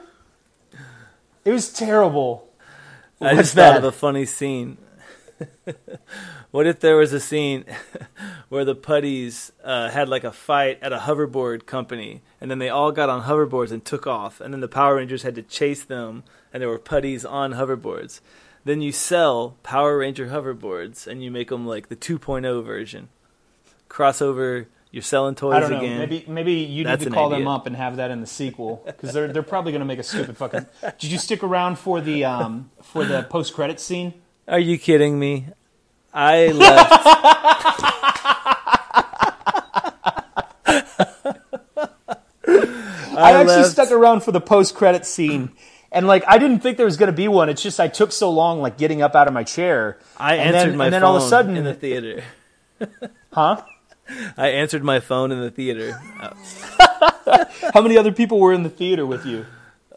It was terrible. I What's just thought of a funny scene. what if there was a scene where the putties uh, had like a fight at a hoverboard company, and then they all got on hoverboards and took off, and then the Power Rangers had to chase them, and there were putties on hoverboards. Then you sell Power Ranger hoverboards, and you make them like the 2.0 version. Crossover, you're selling toys I don't know. again. Maybe maybe you That's need to call them up and have that in the sequel because they're they're probably going to make a stupid fucking. Did you stick around for the um for the post credit scene? Are you kidding me? I left. I, actually left- stuck around for the post credit scene. And like I didn't think there was going to be one. It's just I took so long like getting up out of my chair. I and answered then, my and then phone all of a sudden, in the theater. huh? I answered my phone in the theater. How many other people were in the theater with you?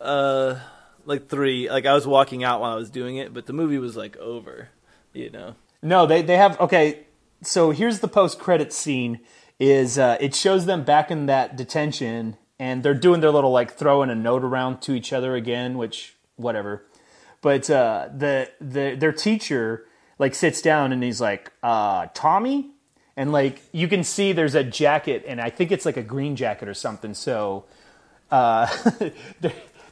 Uh, like three. Like I was walking out while I was doing it, but the movie was like over. You know. No, they they have okay. So here's the post credit scene. Is uh, it shows them back in that detention, and they're doing their little like throwing a note around to each other again, which whatever. But uh, the the their teacher like sits down and he's like, uh, Tommy, and like you can see there's a jacket, and I think it's like a green jacket or something. So uh,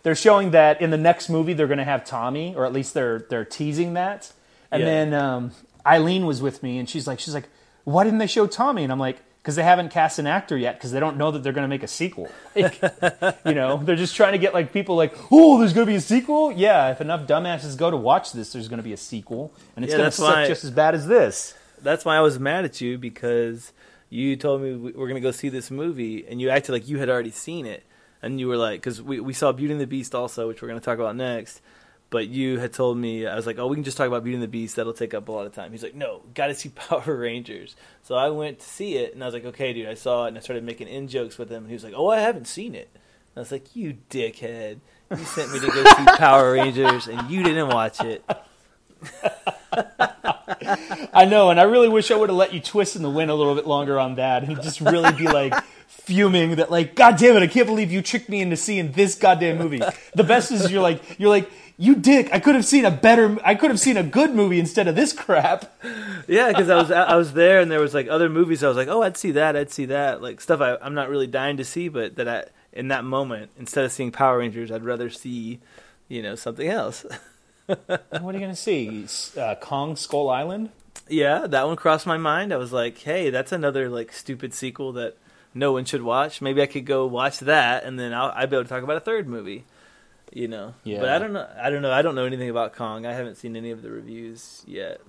they're, showing that in the next movie they're going to have Tommy, or at least they're they're teasing that. And Yeah. then um, Eileen was with me, and she's like, she's like, why didn't they show Tommy? And I'm like, because they haven't cast an actor yet, because they don't know that they're going to make a sequel. Like, you know, they're just trying to get like people like, oh, there's going to be a sequel. Yeah, if enough dumbasses go to watch this, there's going to be a sequel, and it's Yeah, going to suck just as bad as this. That's why I was mad at you because you told me we- we're gonna go see this movie, and you acted like you had already seen it, and you were like, because we we saw Beauty and the Beast also, which we're gonna talk about next. But you had told me I was like, oh, we can just talk about Beauty and the Beast. That'll take up a lot of time. He's like, no, got to see Power Rangers. So I went to see it, and I was like, okay, dude, I saw it, and I started making in jokes with him. And he was like, oh, I haven't seen it. And I was like, you dickhead, you sent me to go see Power Rangers, and you didn't watch it. I know, and I really wish I would have let you twist in the wind a little bit longer on that, and just really be like fuming that, like, God damn it, I can't believe you tricked me into seeing this goddamn movie. The best is you're like, you're like, you dick, I could have seen a better, I could have seen a good movie instead of this crap. Yeah, because I was I was there and there was like other movies. I was like, oh, I'd see that, I'd see that, like stuff I, I'm not really dying to see, but that I in that moment instead of seeing Power Rangers, I'd rather see, you know, something else. What are you gonna see? Uh, Kong Skull Island? yeah, that one crossed my mind. I was like, hey, that's another like stupid sequel that no one should watch. Maybe I could go watch that, and then I'll, I'd be able to talk about a third movie. You know, Yeah. but I don't know. I don't know. I don't know anything about Kong. I haven't seen any of the reviews yet.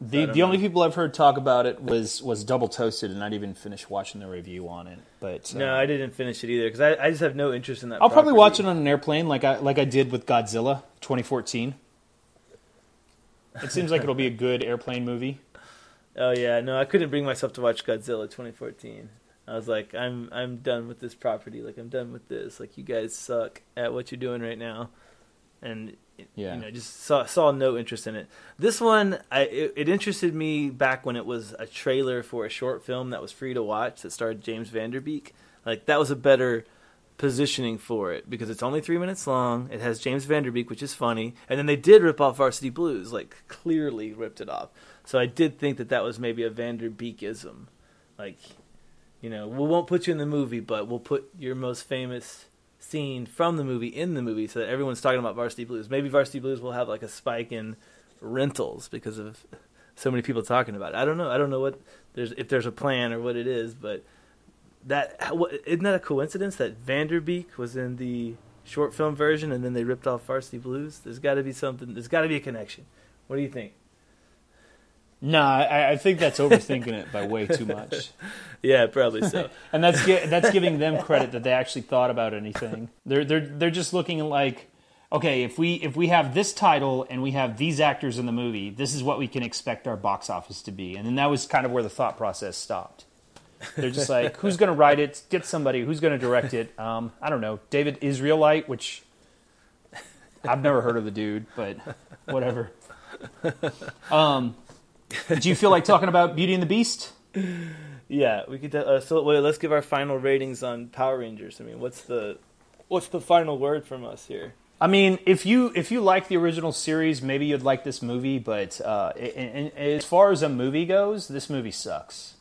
The the only people I've heard talk about it was was Double Toasted, and I didn't even finish watching the review on it. But uh, No, I didn't finish it either because I, I just have no interest in that. I'll probably watch it on an airplane, like I like I did with Godzilla 2014. It seems like it'll be a good airplane movie. Oh yeah, no, I couldn't bring myself to watch Godzilla 2014. I was like, I'm I'm done with this property. Like I'm done with this. Like you guys suck at what you're doing right now, and Yeah. you know, just saw saw no interest in it. This one, I it, it interested me back when it was a trailer for a short film that was free to watch that starred James Van Der Beek. Like that was a better positioning for it because it's only three minutes long. It has James Van Der Beek, which is funny, and then they did rip off Varsity Blues, like clearly ripped it off. So I did think that that was maybe a Vanderbeekism, like you know, we won't put you in the movie, but we'll put your most famous scene from the movie in the movie, so that everyone's talking about Varsity Blues. Maybe Varsity Blues will have like a spike in rentals because of so many people talking about it. I don't know. I don't know what there's if there's a plan or what it is, but that what, isn't that a coincidence that Van Der Beek was in the short film version and then they ripped off Varsity Blues? There's got to be something. There's got to be a connection. What do you think? No, I, I think that's overthinking it by way too much. Yeah, probably so. And that's gi- that's giving them credit that they actually thought about anything. They're they're they're just looking like, okay, if we if we have this title and we have these actors in the movie, this is what we can expect our box office to be. And then that was kind of where the thought process stopped. They're just like, who's going to write it? Get somebody. Who's going to direct it? Um, I don't know. David Israelite, which I've never heard of the dude, but whatever. Um, do you feel like talking about Beauty and the Beast? Yeah, we could. Uh, so wait, let's give our final ratings on Power Rangers. I mean, what's the what's the final word from us here? I mean, if you if you like the original series, maybe you'd like this movie. But uh, in, in, as far as a movie goes, this movie sucks.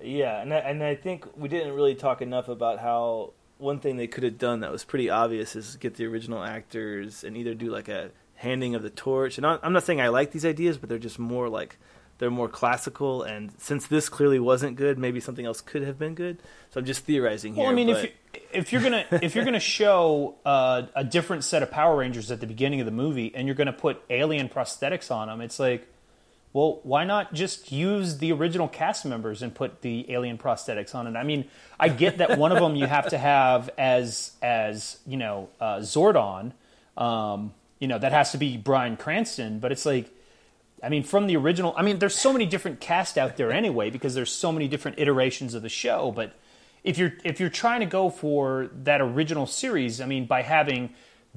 Yeah, and I, and I think we didn't really talk enough about how one thing they could have done that was pretty obvious is get the original actors and either do like a handing of the torch. And I'm not saying I like these ideas, but they're just more like they're more classical. And since this clearly wasn't good, maybe something else could have been good. So I'm just theorizing here. Well, I mean, but- if you, if you're gonna if you're gonna show uh, a different set of Power Rangers at the beginning of the movie, and you're gonna put alien prosthetics on them, it's like, well, why not just use the original cast members and put the alien prosthetics on it? I mean, I get that one of them you have to have as as you know uh, Zordon, um, you know that has to be Bryan Cranston, but it's like. I mean, from the original, I mean, there's so many different cast out there anyway because there's so many different iterations of the show. But if you're if you're trying to go for that original series, I mean, by having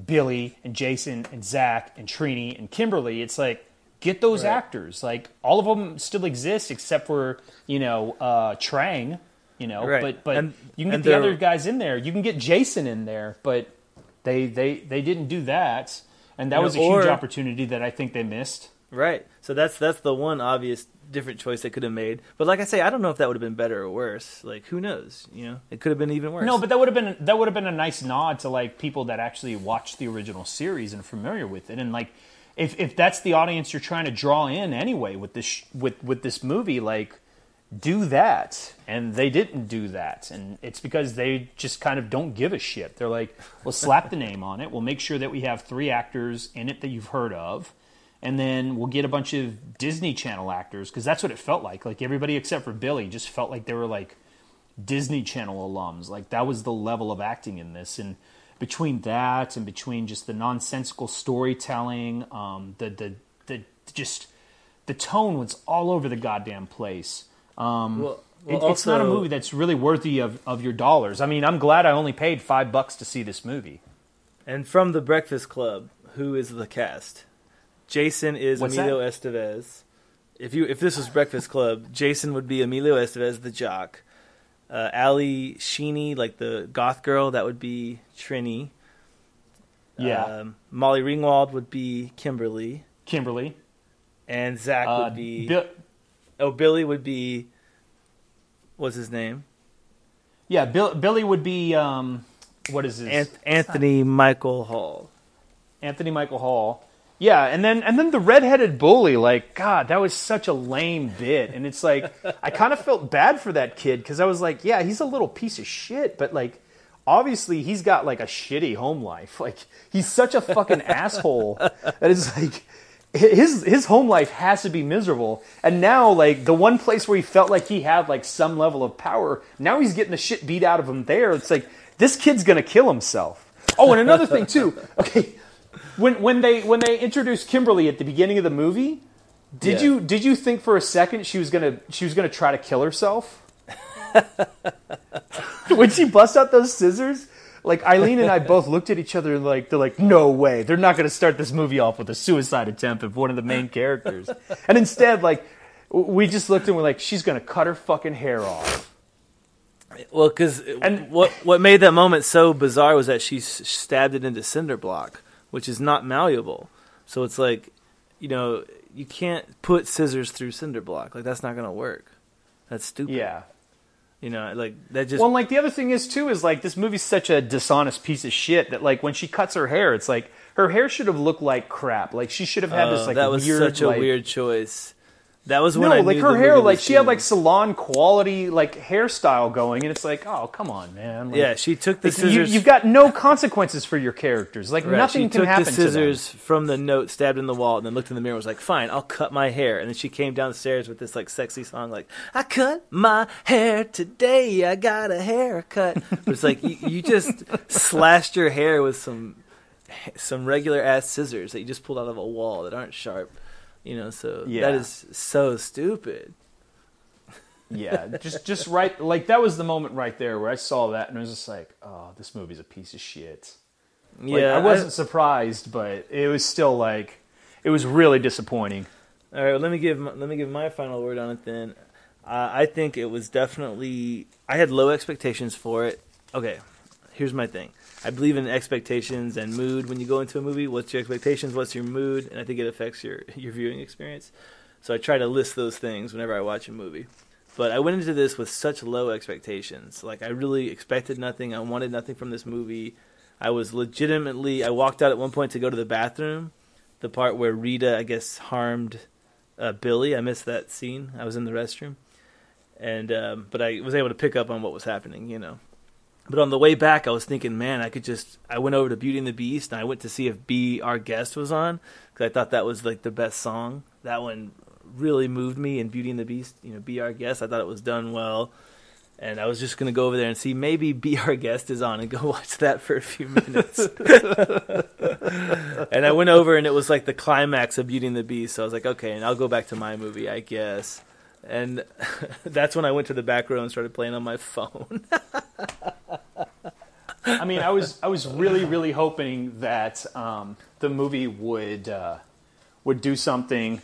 Billy and Jason and Zach and Trini and Kimberly, it's like get those Right. actors. Like all of them still exist except for you know uh, Trang. You know, Right. but but And- you can get the other guys in there. You can get Jason in there, but they they they didn't do that, and that You know, was a huge or- opportunity that I think they missed. Right. So that's that's the one obvious different choice they could have made. But like I say, I don't know if that would have been better or worse. Like who knows? You know, it could have been even worse. No, but that would have been that would have been a nice nod to like people that actually watched the original series and are familiar with it, and like if if that's the audience you're trying to draw in anyway with this with with this movie, like do that. And they didn't do that. And it's because they just kind of don't give a shit. They're like we'll slap the name on it. We'll make sure that we have three actors in it that you've heard of. And then we'll get a bunch of disney channel actors. Because that's what it felt like. Like everybody except for billy just felt like they were like disney channel alums. Like that was the level of acting in this. And between that and between just the nonsensical storytelling um, the, the the just the tone was all over the goddamn place um, Well, it- well, it's not a movie that's really worthy of, of your dollars. I mean, I'm glad I only paid five bucks to see this movie. And from the Breakfast Club, who is the cast? Jason is What's Emilio Estevez. If you if this was Breakfast Club, Jason would be Emilio Estevez, the jock. Uh, Ally Sheedy, like the goth girl, that would be Trini. Yeah, Um, Molly Ringwald would be Kimberly, Kimberly. and Zach Uh, would be Bi- oh Billy would be what's his name? yeah, Bill, Billy would be um, what is his Anth- Anthony Michael Hall. Anthony Michael Hall. Yeah, and then and then the redheaded bully, like God, that was such a lame bit, and it's like I kind of felt bad for that kid because I was like, yeah, he's a little piece of shit, but like obviously he's got like a shitty home life. Like he's such a fucking asshole that it's like his his home life has to be miserable. And now like the one place where he felt like he had like some level of power, now he's getting the shit beat out of him there. It's like this kid's gonna kill himself. Oh, and another thing too. Okay, when when they when they introduced Kimberly at the beginning of the movie, did Yeah. you did you think for a second she was gonna she was gonna try to kill herself? when she bust out those scissors, like Eileen and I both looked at each other and like they're like, no way, they're not gonna start this movie off with a suicide attempt of one of the main characters. And instead, like we just looked and we're like, she's gonna cut her fucking hair off. Well, because And- what what made that moment so bizarre was that she stabbed it into cinder block, which is not malleable. So it's like, you know, you can't put scissors through cinder block. Like that's not gonna work. That's stupid. Yeah. You know, like that just. Well, like the other thing is too is like this movie's such a dishonest piece of shit that like when she cuts her hair, it's like her hair should have looked like crap. Like she should have had oh, this like that was weird, such a like- weird choice. That was when No, I like her hair, like she had like salon quality like hairstyle going, and it's like, oh come on, man. Like, Yeah, she took the like, you, scissors. you've got no consequences for your characters. Like Right, nothing she can took happen the scissors from the note, stabbed in the wall, and then looked in the mirror. and Was like, "Fine, I'll cut my hair." And then she came downstairs with this like sexy song, like, "I cut my hair today. I got a haircut." But it's like you, you just slashed your hair with some some regular ass scissors that you just pulled out of a wall that aren't sharp. You know, so Yeah. that is so stupid. yeah, just just right. Like that was the moment right there where I saw that, and I was just like, oh, this movie's a piece of shit. Like, yeah, I wasn't surprised, but it was still like, it was really disappointing. All right, let me give my, let me give my final word on it then. Uh, I think it was definitely I had low expectations for it. Okay, here's my thing. I believe in expectations and mood when you go into a movie. What's your expectations? What's your mood? And I think it affects your your viewing experience. So I try to list those things whenever I watch a movie. But I went into this with such low expectations. Like I really expected nothing. I wanted nothing from this movie. I was legitimately. I walked out at one point to go to the bathroom. The part where Rita, I guess, harmed uh, Billy. I missed that scene. I was in the restroom, and um, but I was able to pick up on what was happening. You know. But on the way back, I was thinking, man, I could just. I went over to Beauty and the Beast, and I went to see if "Be Our Guest" was on because I thought that was like the best song. That one really moved me in Beauty and the Beast. You know, "Be Our Guest." I thought it was done well, and I was just gonna go over there and see maybe "Be Our Guest" is on and go watch that for a few minutes. and I went over, and it was like the climax of Beauty and the Beast. So I was like, okay, and I'll go back to my movie, I guess. And that's when I went to the back row and started playing on my phone. I mean, I was I was really really hoping that um, the movie would uh, would do something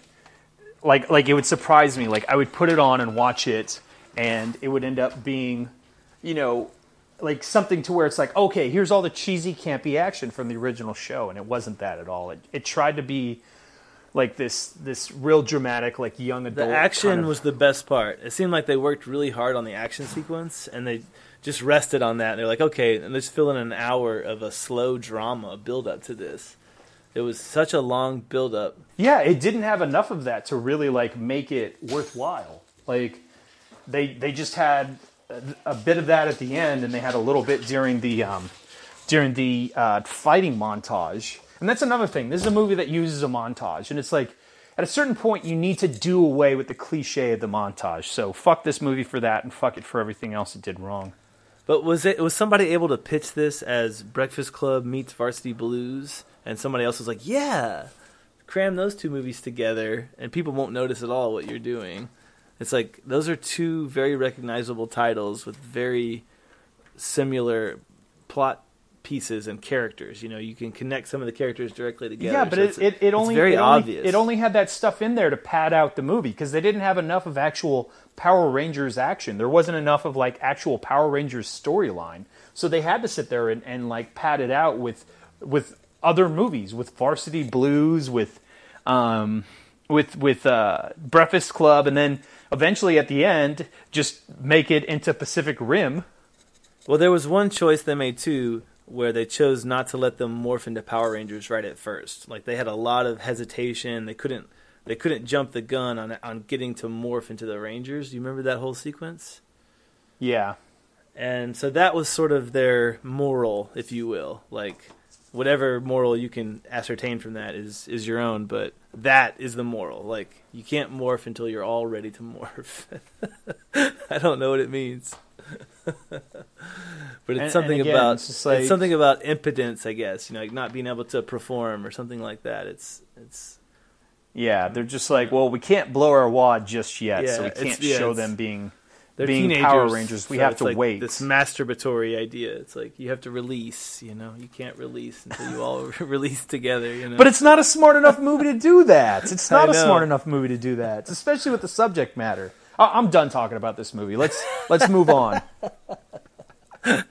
like like it would surprise me. Like I would put it on and watch it, and it would end up being, you know, like something to where it's like, okay, here's all the cheesy campy action from the original show, and it wasn't that at all. It it tried to be like this this real dramatic like young adult. The action kind of- was the best part. It seemed like they worked really hard on the action sequence, and they just rested on that. And they're like, okay, and let's fill in an hour of a slow drama build up to this. It was such a long build up. Yeah, it didn't have enough of that to really like make it worthwhile. Like they they just had a, bit of that at the end, and they had a little bit during the um, during the uh, fighting montage. And that's another thing. This is a movie that uses a montage, and it's like at a certain point you need to do away with the cliche of the montage. So fuck this movie for that, and fuck it for everything else it did wrong. But was it was somebody able to pitch this as Breakfast Club meets Varsity Blues, and somebody else was like, "Yeah, cram those two movies together, and people won't notice at all what you're doing." It's like those are two very recognizable titles with very similar plot pieces and characters. You know, you can connect some of the characters directly together. Yeah, but so it, it's, it, it only very it only- obvious. it only had that stuff in there to pad out the movie because they didn't have enough of actual Power Rangers action. There wasn't enough of like actual Power Rangers storyline, so they had to sit there and, and like pad it out with with other movies, with Varsity Blues, with um, with with uh, Breakfast Club, and then eventually at the end just make it into Pacific Rim. Well, there was one choice they made too, where they chose not to let them morph into Power Rangers right at first. Like they had a lot of hesitation. They couldn't they couldn't jump the gun on on getting to morph into the Rangers. Do you remember that whole sequence? Yeah, And so that was sort of their moral, if you will. Like whatever moral you can ascertain from that is is your own, but that is the moral. Like you can't morph until you're all ready to morph. I don't know what it means. but it's And- something and again, about it's like- it's something about impotence, I guess. You know, like not being able to perform or something like that. It's it's yeah. They're just like, well, we can't blow our wad just yet, Yeah, so we can't yeah, show them being being Power Rangers. We so have to like wait. This masturbatory idea. It's like you have to release. You know, you can't release until you all release together. You know, But it's not a smart enough movie to do that. It's not a smart enough movie to do that, especially with the subject matter. I- I'm done talking about this movie. Let's let's move on.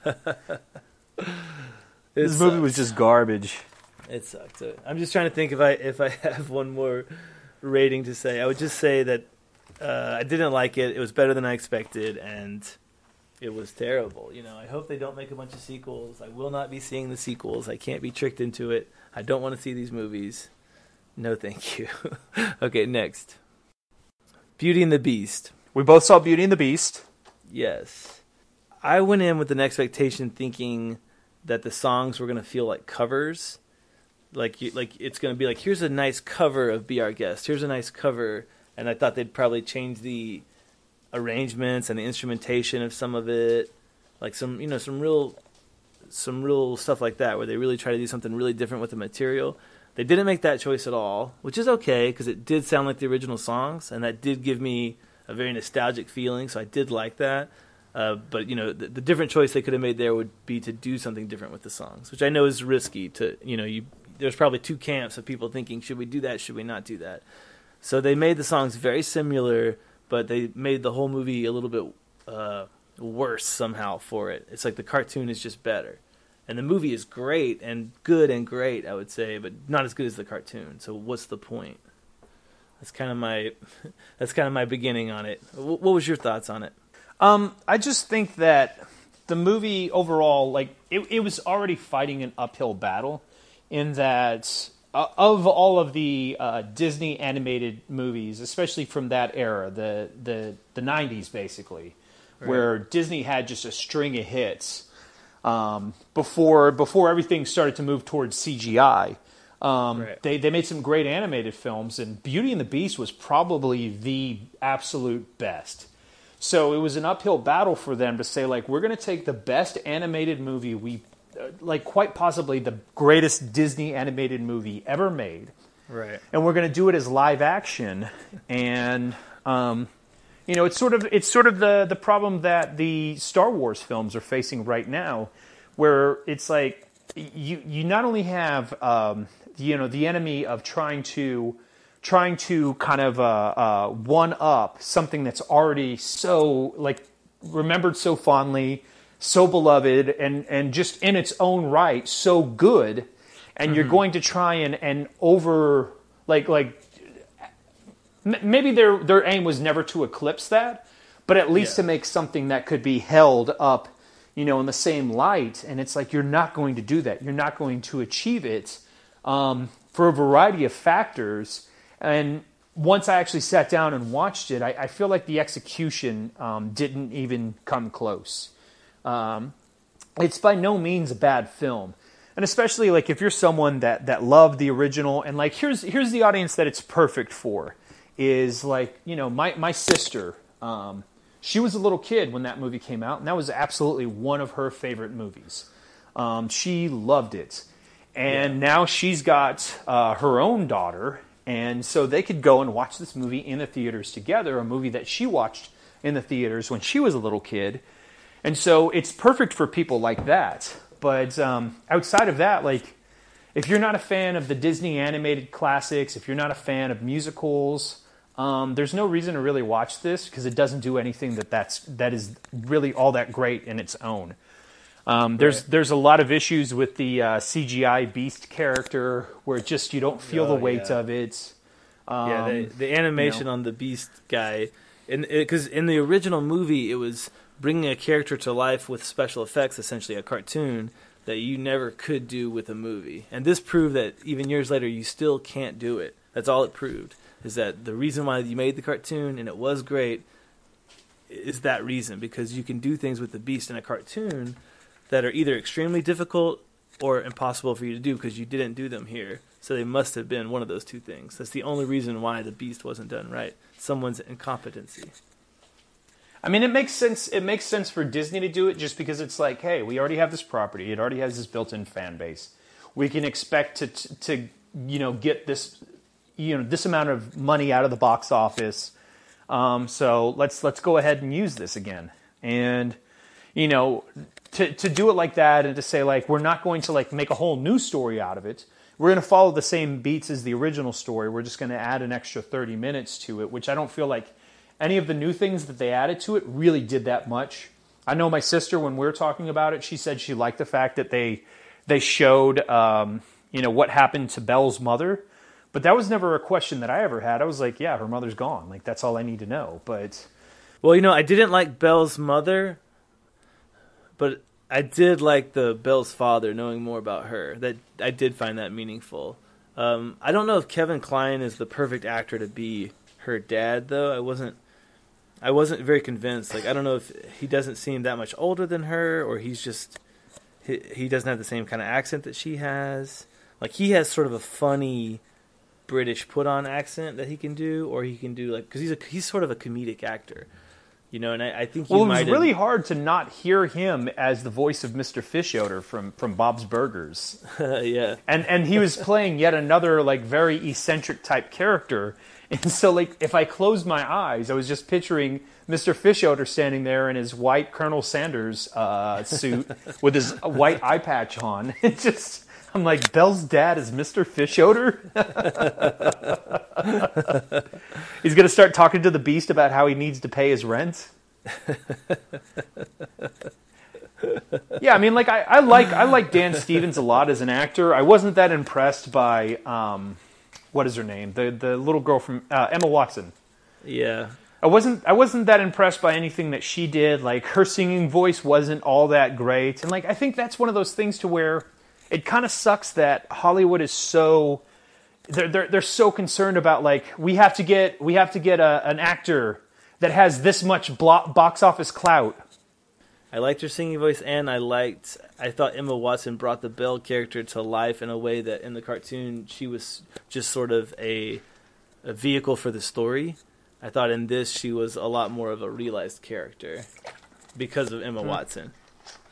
This movie was just garbage. It sucked. Uh, I'm just trying to think if I if I have one more rating to say. I would just say that uh, I didn't like it. It was better than I expected, and it was terrible. You know, I hope they don't make a bunch of sequels. I will not be seeing the sequels. I can't be tricked into it. I don't want to see these movies. No, thank you. okay, next. Beauty and the Beast. We both saw Beauty and the Beast. Yes. I went in with an expectation thinking that the songs were going to feel like covers. Like you, like it's going to be like here's a nice cover of Be Our Guest. Here's a nice cover and I thought they'd probably change the arrangements and the instrumentation of some of it. Like some, you know, some real some real stuff like that where they really try to do something really different with the material. They didn't make that choice at all, which is okay because it did sound like the original songs and that did give me a very nostalgic feeling, so I did like that. Uh, but you know, the, the different choice they could have made there would be to do something different with the songs, which I know is risky. To you know, you there's probably two camps of people thinking, should we do that? Should we not do that? So they made the songs very similar, but they made the whole movie a little bit uh, worse somehow for it. It's like the cartoon is just better, and the movie is great and good and great, I would say, but not as good as the cartoon. So what's the point? That's kind of my that's kind of my beginning on it. Wh- What was your thoughts on it? Um, I just think that the movie overall, like it, it was already fighting an uphill battle, in that uh, of all of the uh, Disney animated movies, especially from that era, the the the '90s, basically, where Disney had just a string of hits um, before before everything started to move towards CGI. Um, Right. They they made some great animated films, and Beauty and the Beast was probably the absolute best. So it was an uphill battle for them to say like we're going to take the best animated movie we like quite possibly the greatest Disney animated movie ever made Right. and we're going to do it as live action and um, you know it's sort of it's sort of the the problem that the Star Wars films are facing right now where it's like you you not only have um, you know the enemy of trying to trying to kind of uh, uh, one up something that's already so like remembered so fondly so beloved and and just in its own right so good and you're going to try and and over like like m- maybe their their aim was never to eclipse that but at least Yeah. to make something that could be held up you know in the same light and it's like you're not going to do that you're not going to achieve it um, for a variety of factors. And once I actually sat down and watched it, I, I feel like the execution um, didn't even come close. Um, it's by no means a bad film, and especially like if you're someone that that loved the original, and like here's here's the audience that it's perfect for, is like you know my my sister. Um, she was a little kid when that movie came out, and that was absolutely one of her favorite movies. Um, she loved it, and yeah. now she's got uh, her own daughter, and so they could go and watch this movie in the theaters together, a movie that she watched in the theaters when she was a little kid. And so it's perfect for people like that. But um, outside of that, like, if you're not a fan of the Disney animated classics, if you're not a fan of musicals, um, there's no reason to really watch this because it doesn't do anything that that's that is really all that great in its own. Um, there's right. there's a lot of issues with the uh, CGI Beast character where just you don't feel oh, the weight yeah. of it. Um, yeah, the, the animation you know. on the Beast guy, because in the original movie it was bringing a character to life with special effects, essentially a cartoon that you never could do with a movie. And this proved that even years later you still can't do it. That's all it proved. Is that the reason why you made the cartoon and it was great is that reason because you can do things with the beast in a cartoon that are either extremely difficult or impossible for you to do because you didn't do them here. So they must have been one of those two things. That's the only reason why the beast wasn't done right. Someone's incompetency. I mean, it makes sense. It makes sense for Disney to do it just because it's like, hey, we already have this property. It already has this built-in fan base. We can expect to to you know get this you know this amount of money out of the box office. Um, so let's let's go ahead and use this again. And you know, to to do it like that and to say like we're not going to like make a whole new story out of it. We're going to follow the same beats as the original story. We're just going to add an extra 30 minutes to it, which I don't feel like any of the new things that they added to it really did that much. I know my sister when we were talking about it, she said she liked the fact that they they showed um, you know what happened to Belle's mother, but that was never a question that I ever had. I was like, yeah, her mother's gone. Like that's all I need to know. But well, you know, I didn't like Belle's mother but I did like the Belle's father, knowing more about her. That I did find that meaningful. Um, I don't know if Kevin Kline is the perfect actor to be her dad, though. I wasn't. I wasn't very convinced. Like I don't know if he doesn't seem that much older than her, or he's just he, he doesn't have the same kind of accent that she has. Like he has sort of a funny British put on accent that he can do, or he can do like because he's a he's sort of a comedic actor. You know, and I, I think well, it was really hard to not hear him as the voice of Mr. Fischoeder from from Bob's Burgers. yeah, and and he was playing yet another like very eccentric type character. And so, like, if I closed my eyes, I was just picturing Mr. Fischoeder standing there in his white Colonel Sanders uh, suit with his white eye patch on. It just I'm like, Belle's dad is Mr. Fischoeder? He's going to start talking to the beast about how he needs to pay his rent? yeah, I mean, like I, I, like I like Dan Stevens a lot as an actor. I wasn't that impressed by um, what is her name, the the little girl from uh, Emma Watson. Yeah, I wasn't I wasn't that impressed by anything that she did. Like her singing voice wasn't all that great, and like I think that's one of those things to where it kind of sucks that Hollywood is so they're, they're, they're so concerned about like we have to get we have to get a, an actor that has this much blo- box office clout. I liked her singing voice, and I liked. I thought Emma Watson brought the Belle character to life in a way that in the cartoon she was just sort of a a vehicle for the story. I thought in this she was a lot more of a realized character because of Emma mm-hmm. Watson.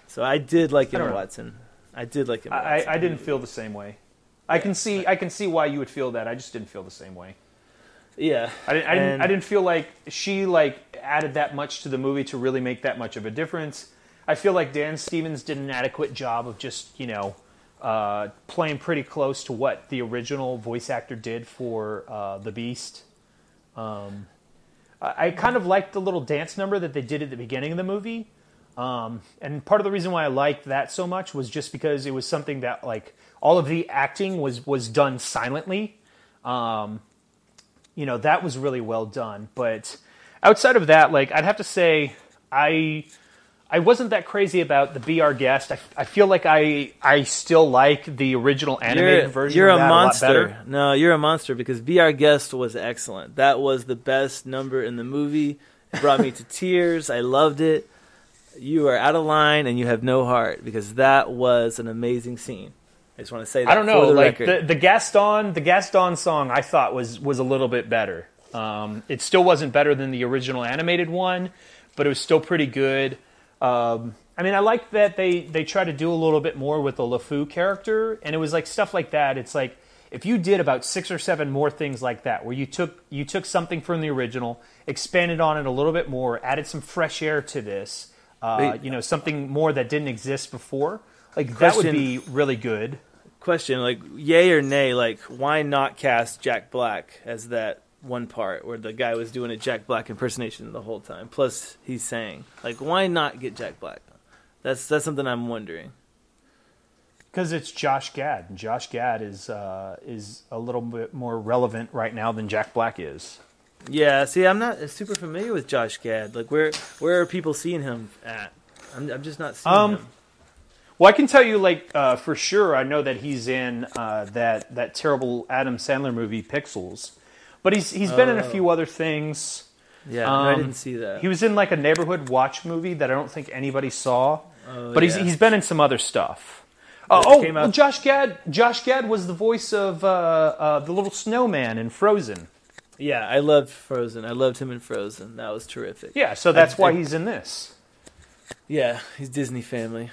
So I did like Emma Watson. I did like Emma. I, I didn't feel the same way. I can see I can see why you would feel that. I just didn't feel the same way. Yeah, I didn't. I didn't, I didn't feel like she like added that much to the movie to really make that much of a difference. I feel like Dan Stevens did an adequate job of just you know uh, playing pretty close to what the original voice actor did for uh, the Beast. Um, I, I kind of liked the little dance number that they did at the beginning of the movie. Um, and part of the reason why I liked that so much was just because it was something that like all of the acting was was done silently. Um, you know that was really well done. But outside of that, like I'd have to say, I I wasn't that crazy about the Our Guest. I, I feel like I I still like the original animated You're, version. you're a monster. better. no, you're a monster because Be Our Guest was excellent. That was the best number in the movie. It brought me to tears. I loved it. You are out of line and you have no heart because that was an amazing scene. I just want to say that I don't know, for the like record. the, the Gaston, the Gaston song, I thought was was a little bit better. Um, it still wasn't better than the original animated one, but it was still pretty good. Um, I mean, I like that they they try to do a little bit more with the LeFou character, and it was like stuff like that. It's like if you did about six or seven more things like that, where you took you took something from the original, expanded on it a little bit more, added some fresh air to this, uh, you know, something more that didn't exist before. Like that would be really good. question like yay or nay like why not cast jack black as that one part where the guy was doing a jack black impersonation the whole time plus he's saying? Like why not get jack black? That's that's something i'm wondering. Because it's Josh Gad, and Josh Gad is uh, is a little bit more relevant right now than Jack Black is. yeah see i'm not super familiar with josh gad. Like where where are people seeing him at? I'm, I'm just not seeing Um, him Well, I can tell you, like uh, for sure, I know that he's in uh, that that terrible Adam Sandler movie Pixels, but he's he's been in a Oh. few other things. yeah no, i um, didn't see that He was in like a neighborhood watch movie that I don't think anybody saw, Oh, but he's yeah. he's been in some other stuff. Uh, That oh, came well, Josh Gad. Josh Gad was the voice of uh, uh, the little snowman in Frozen. yeah i loved frozen i loved him in frozen that was terrific Yeah, so that's why he's in this. Yeah, he's Disney family.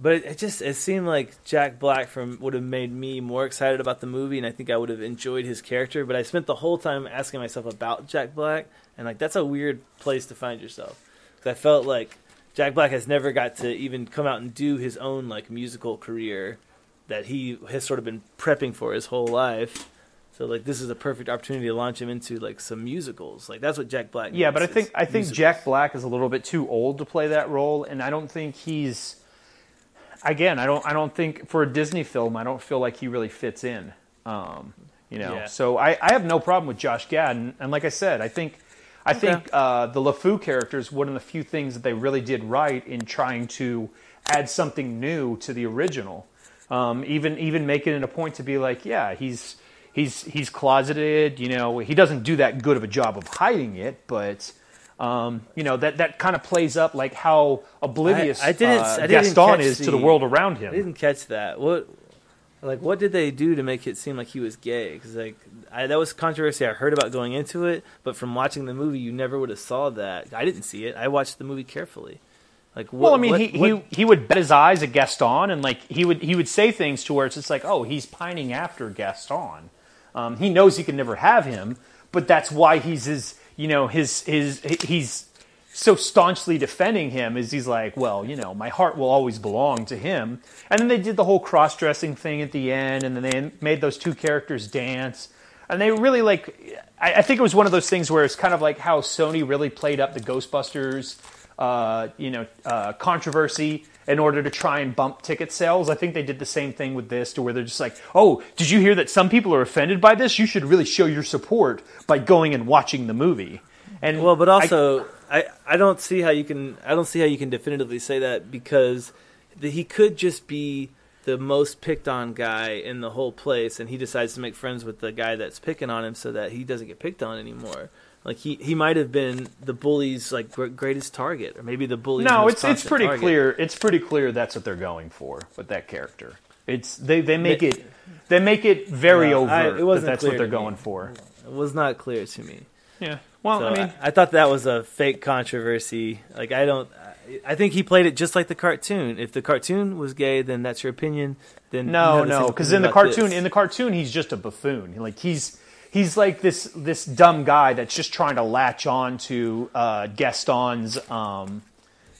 But it, it just it seemed like Jack Black from would have made me more excited about the movie, and I think I would have enjoyed his character. But I spent the whole time asking myself about Jack Black, and like that's a weird place to find yourself because I felt like Jack Black has never got to even come out and do his own like musical career that he has sort of been prepping for his whole life. So like this is a perfect opportunity to launch him into like some musicals. Like that's what Jack Black. Yeah, but I think I think musicals. Jack Black is a little bit too old to play that role, and I don't think he's. Again, I don't. I don't think for a Disney film, I don't feel like he really fits in. Um, you know, Yeah. so I, I have no problem with Josh Gad, and, and like I said, I think I think uh, the LeFou character is one of the few things that they really did right in trying to add something new to the original. Um, even even making it a point to be like, yeah, he's he's he's closeted. You know, he doesn't do that good of a job of hiding it, but um, you know that that kind of plays up like how oblivious I didn't- uh, I didn't Gaston is to the the- world around him. I didn't catch that. What, like, what did they do to make it seem like he was gay? Because like, I, that was controversy I heard about going into it, but from watching the movie, you never would have saw that. I didn't see it. I watched the movie carefully. Like, what, Well, I mean, what- he, what- he he would bet his eyes at Gaston, and like he would he would say things to where it's just like, oh, he's pining after Gaston. Um, he knows he can never have him, but that's why he's his you know his his he's so staunchly defending him. Is he's like, well, you know, my heart will always belong to him. And then they did the whole cross dressing thing at the end, and then they made those two characters dance. And they really like. I, I think it was one of those things where it's kind of like how Sony really played up the Ghostbusters uh, you know, uh, controversy in order to try and bump ticket sales. I think they did the same thing with this, to where they're just like, "Oh, did you hear that some people are offended by this? You should really show your support by going and watching the movie." And Well, but I- also, I, I, don't see how you can I don't see how you can definitively say that because the, he could just be the most picked on guy in the whole place, and he decides to make friends with the guy that's picking on him so that he doesn't get picked on anymore. Like he, he might have been the bully's like greatest target, or maybe the bully's no, it's it's pretty target. clear. It's pretty clear that's what they're going for with that character. It's they, they make Ma- it they make it very No, I- overt it wasn't that that's what they're to me. going for. It was not clear to me. Yeah. Well, So I mean, I, thought that was a fake controversy. Like I don't. I- I think he played it just like the cartoon. If the cartoon was gay, then that's your opinion. Then No, no, because in the cartoon, this. in the cartoon, he's just a buffoon. Like he's he's like this this dumb guy that's just trying to latch on to uh, Gaston's, um,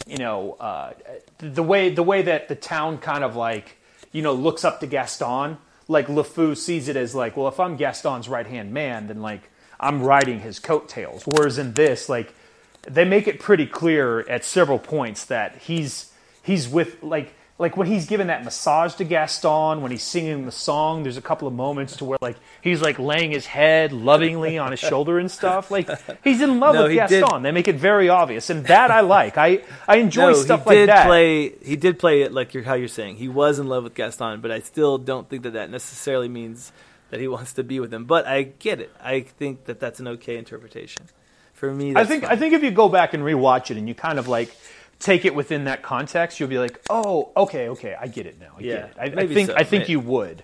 you know, uh, the way the way that the town kind of like you know looks up to Gaston. Like LeFou sees it as like, well, if I'm Gaston's right hand man, then like I'm riding his coattails. Whereas in this, like they make it pretty clear at several points that he's he's with like like when he's giving that massage to Gaston, when he's singing the song, there's a couple of moments to where like he's like laying his head lovingly on his shoulder and stuff. Like he's in love No, with Gaston. did- They make it very obvious, and that I like. I I enjoy no, stuff he like did that. play. He did play it like you're how you're saying. He was in love with Gaston, but I still don't think that that necessarily means that he wants to be with him. But I get it. I think that that's an okay interpretation. For me, I think fine. I think if you go back and rewatch it and you kind of like take it within that context, you'll be like, oh, okay, okay, I get it now. I Yeah, get it. I, I think so, I think maybe. you would.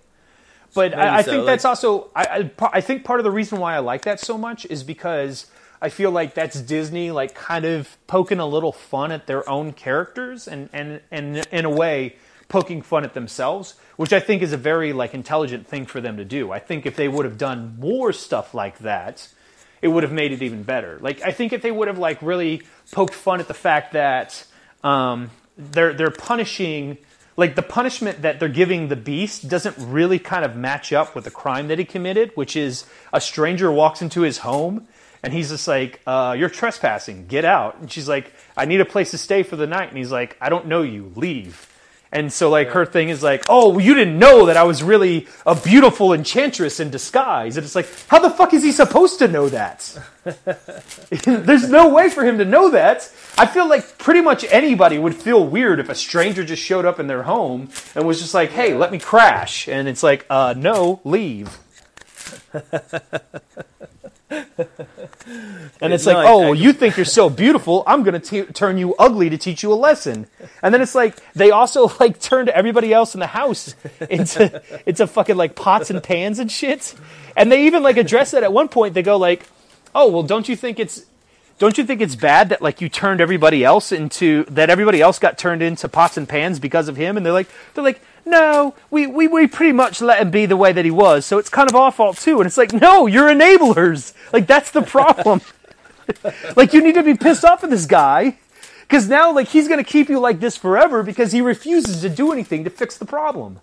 But I, I so, think that's like- also I, I I think part of the reason why I like that so much is because I feel like that's Disney like kind of poking a little fun at their own characters and and and in a way poking fun at themselves, which I think is a very like intelligent thing for them to do. I think if they would have done more stuff like that, it would have made it even better. Like I think if they would have like really poked fun at the fact that um, they're they're punishing like the punishment that they're giving the beast doesn't really kind of match up with the crime that he committed, which is a stranger walks into his home and he's just like, uh, "You're trespassing, get out." And she's like, "I need a place to stay for the night." And he's like, "I don't know you, leave." And so, like, her thing is like, oh, you didn't know that I was really a beautiful enchantress in disguise. And it's like, how the fuck is he supposed to know that? There's no way for him to know that. I feel like pretty much anybody would feel weird if a stranger just showed up in their home and was just like, hey, let me crash. And it's like, uh, no, leave. And it's like, oh, I- well, you think you're so beautiful. I'm going to turn you ugly to teach you a lesson. And then it's like they also like turned everybody else in the house into into fucking like pots and pans and shit. And they even like address that at one point. They go like, oh, well, don't you think it's don't you think it's bad that like you turned everybody else into that everybody else got turned into pots and pans because of him? And they're like they're like. No, we, we, we pretty much let him be the way that he was, so it's kind of our fault too. And it's like, no, you're enablers. Like that's the problem. like you need to be pissed off at this guy because now like he's going to keep you like this forever because he refuses to do anything to fix the problem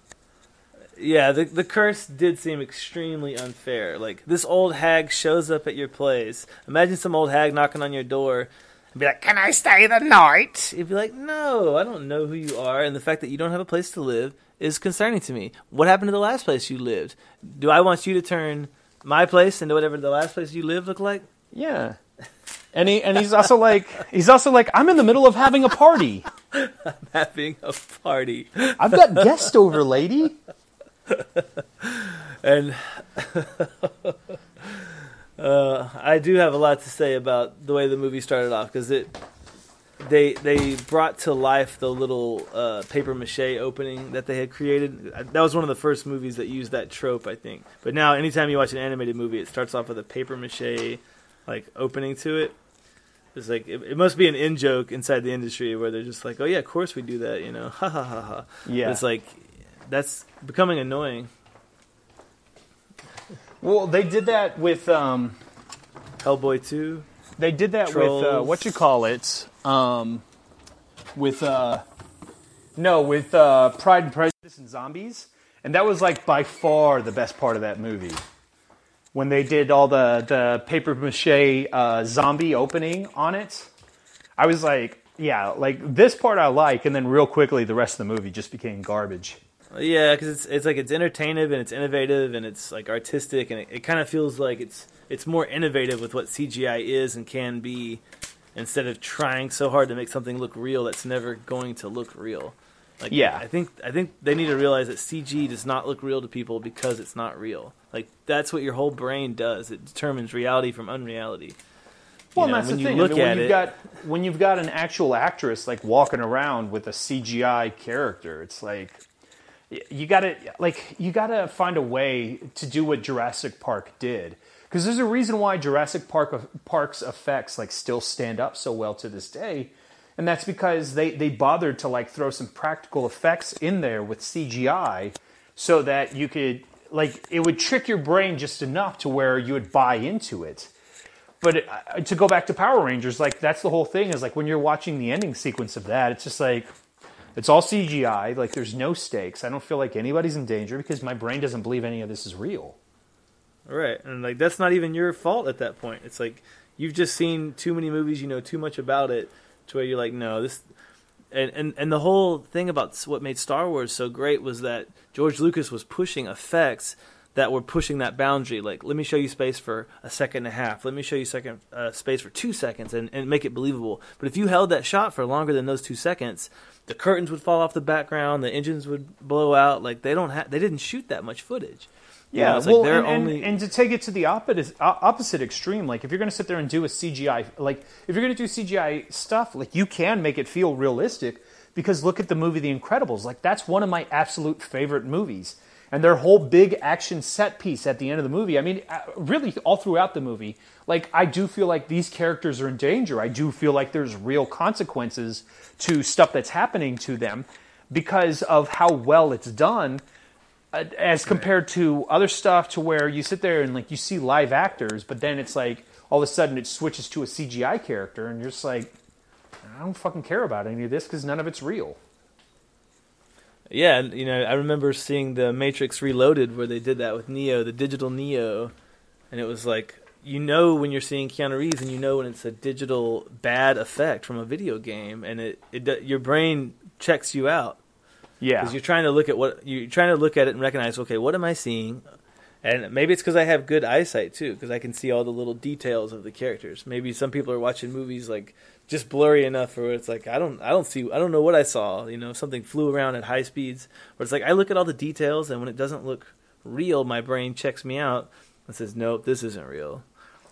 Yeah, the the curse did seem extremely unfair. Like this old hag shows up at your place. Imagine some old hag knocking on your door and be like, "Can I stay the night?" You'd be like, "No, I don't know who you are." And the fact that you don't have a place to live is concerning to me. What happened to the last place you lived? Do I want you to turn my place into whatever the last place you lived looked like? yeah and he and he's also like he's also like i'm in the middle of having a party I'm Having a party. i've got guests over lady And uh, I do have a lot to say about the way the movie started off because it they they brought to life the little uh, paper mache opening that they had created. Uh, That was one of the first movies that used that trope, I think. But now, anytime you watch an animated movie, it starts off with a paper mache like opening to it. It's like it, it must be an in joke inside the industry where they're just like, "Oh yeah, of course we do that," you know, ha ha ha ha. Yeah. it's like that's becoming annoying. well they did that with um Hellboy two. They did that with uh, what you call it, um, with uh, no, with uh, Pride and Prejudice and Zombies, and that was like by far the best part of that movie. When they did all the the paper mache uh, zombie opening on it, I was like, yeah, like this part I like, and then real quickly the rest of the movie just became garbage. Yeah, because it's it's like it's entertaining and it's innovative and it's like artistic and it, it kind of feels like it's it's more innovative with what CGI is and can be, instead of trying so hard to make something look real that's never going to look real. Like Yeah. I think I think they need to realize that CG does not look real to people because it's not real. Like that's what your whole brain does. It determines reality from unreality. Well, You know, that's the thing. look I mean, when you've it- got when you've got an actual actress like walking around with a CGI character, it's like you got to like you got to find a way to do what Jurassic Park did. Because there's a reason why Jurassic Park Park's effects like still stand up so well to this day, and that's because they they bothered to like throw some practical effects in there with CGI, so that you could like it would trick your brain just enough to where you would buy into it but uh, to go back to Power Rangers, like that's the whole thing. Is like when you're watching the ending sequence of that, it's just like it's all CGI. Like there's no stakes. I don't feel like anybody's in danger because my brain doesn't believe any of this is real. Right, and like that's not even your fault at that point. It's like you've just seen too many movies, you know too much about it, to where you're like, no, this and, and and the whole thing about what made Star Wars so great was that George Lucas was pushing effects that were pushing that boundary. Like, let me show you space for a second and a half. Let me show you second uh, space for two seconds, and, and make it believable. But if you held that shot for longer than those two seconds, the curtains would fall off the background, the engines would blow out. Like they don't have, they didn't shoot that much footage. Yeah, know, well, like and, only... and, and, to take it to the opposite opposite extreme, like if you're going to sit there and do a CGI, like if you're going to do CGI stuff, like you can make it feel realistic. Because look at the movie The Incredibles, like that's one of my absolute favorite movies and their whole big action set piece at the end of the movie. I mean, uh, really, all throughout the movie, like I do feel like these characters are in danger. I do feel like there's real consequences to stuff that's happening to them because of how well it's done. Uh, as compared to other stuff, to where you sit there and like you see live actors, but then it's like all of a sudden it switches to a CGI character, and you're just like, I don't fucking care about any of this because none of it's real. Yeah, and you know, I remember seeing the Matrix Reloaded where they did that with Neo, the digital Neo, and it was like you know when you're seeing Keanu Reeves, and you know when it's a digital bad effect from a video game, and it, it your brain checks you out. Yeah, because you're trying to look at what you're trying to look at it and recognize. Okay, what am I seeing? And maybe it's because I have good eyesight too, because I can see all the little details of the characters. Maybe some people are watching movies like just blurry enough where it's like I don't I don't see I don't know what I saw. You know, something flew around at high speeds. Where it's like I look at all the details and when it doesn't look real, my brain checks me out and says, Nope, this isn't real.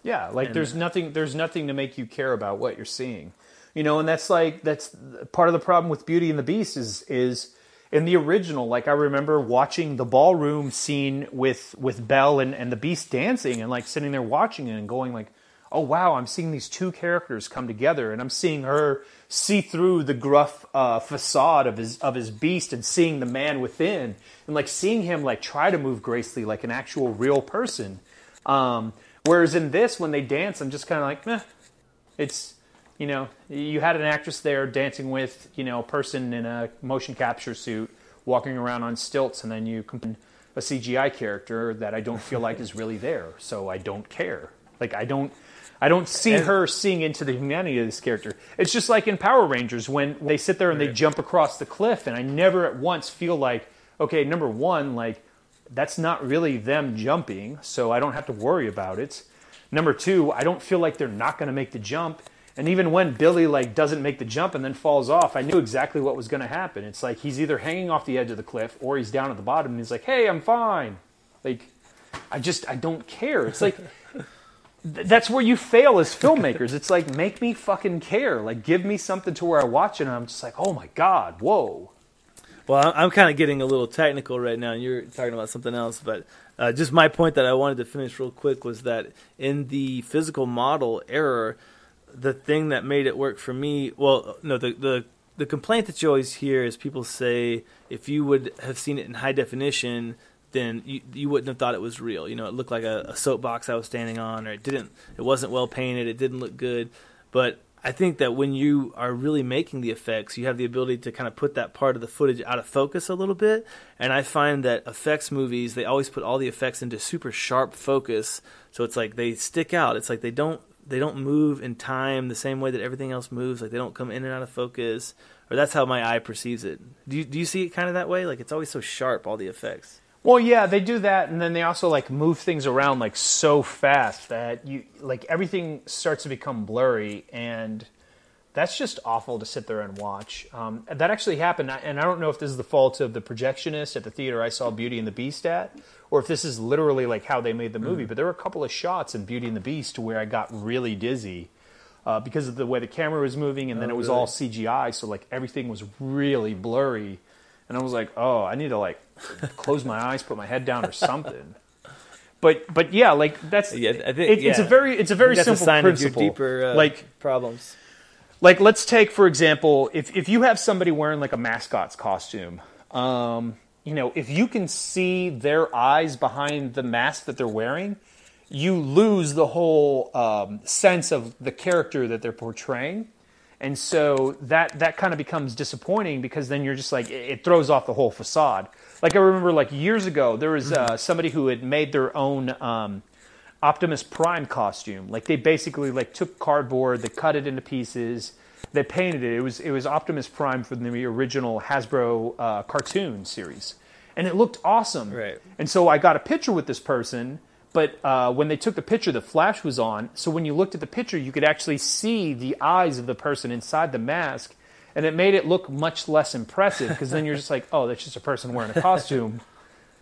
Yeah, like and, there's nothing there's nothing to make you care about what you're seeing. You know, and that's like that's part of the problem with Beauty and the Beast is is in the original, like I remember watching the ballroom scene with with Belle and, and the Beast dancing and like sitting there watching it and going like oh wow, I'm seeing these two characters come together, and I'm seeing her see through the gruff uh, facade of his of his beast and seeing the man within, and like seeing him like try to move gracefully like an actual real person. Um, whereas in this, when they dance, I'm just kind of like, meh. It's you know, you had an actress there dancing with you know a person in a motion capture suit walking around on stilts, and then you a CGI character that I don't feel like is really there, so I don't care. Like I don't I don't see and, her seeing into the humanity of this character. It's just like in Power Rangers when they sit there and they jump across the cliff, and I never at once feel like, okay, number one, like that's not really them jumping, so I don't have to worry about it. Number two, I don't feel like they're not going to make the jump. And even when Billy like doesn't make the jump and then falls off, I knew exactly what was going to happen. It's like he's either hanging off the edge of the cliff or he's down at the bottom and he's like, "Hey, I'm fine." Like I just I don't care. It's like that's where you fail as filmmakers. It's like make me fucking care. Like give me something to where I watch it and I'm just like, oh my god, whoa. Well, I'm kind of getting a little technical right now, and you're talking about something else. But uh, just my point that I wanted to finish real quick was that in the physical model error, the thing that made it work for me, well, no, the the the complaint that you always hear is people say if you would have seen it in high definition, then you, you wouldn't have thought it was real. You know, it looked like a, a soapbox I was standing on, or it didn't. It wasn't well painted. It didn't look good. But I think that when you are really making the effects, you have the ability to kind of put that part of the footage out of focus a little bit. And I find that effects movies, they always put all the effects into super sharp focus. So it's like they stick out. It's like they don't they don't move in time the same way that everything else moves. Like they don't come in and out of focus. Or that's how my eye perceives it. Do you, do you see it kind of that way? Like it's always so sharp, all the effects. Well, yeah, they do that, and then they also like move things around like so fast that you like everything starts to become blurry, and that's just awful to sit there and watch. Um, that actually happened, and I don't know if this is the fault of the projectionist at the theater I saw Beauty and the Beast at, or if this is literally like how they made the movie. Mm. But there were a couple of shots in Beauty and the Beast where I got really dizzy. Uh, because of the way the camera was moving, and then oh, it was really? all CGI, so like everything was really blurry, and I was like, "Oh, I need to like close my eyes, put my head down, or something. But but yeah, like that's yeah, I think, it, yeah. it's a very it's a very simple a sign principle. Deeper uh, like problems. Like let's take for example, if if you have somebody wearing like a mascot's costume, um, you know, if you can see their eyes behind the mask that they're wearing, you lose the whole um, sense of the character that they're portraying. And so that that kind of becomes disappointing because then you're just like it throws off the whole facade. Like I remember, like years ago, there was uh, somebody who had made their own um, Optimus Prime costume. Like they basically like took cardboard, they cut it into pieces, they painted it. It was it was Optimus Prime from the original Hasbro uh, cartoon series, and it looked awesome. Right. And so I got a picture with this person, but uh, when they took the picture, the flash was on. So when you looked at the picture, you could actually see the eyes of the person inside the mask, and it made it look much less impressive because then you're just like, oh, that's just a person wearing a costume.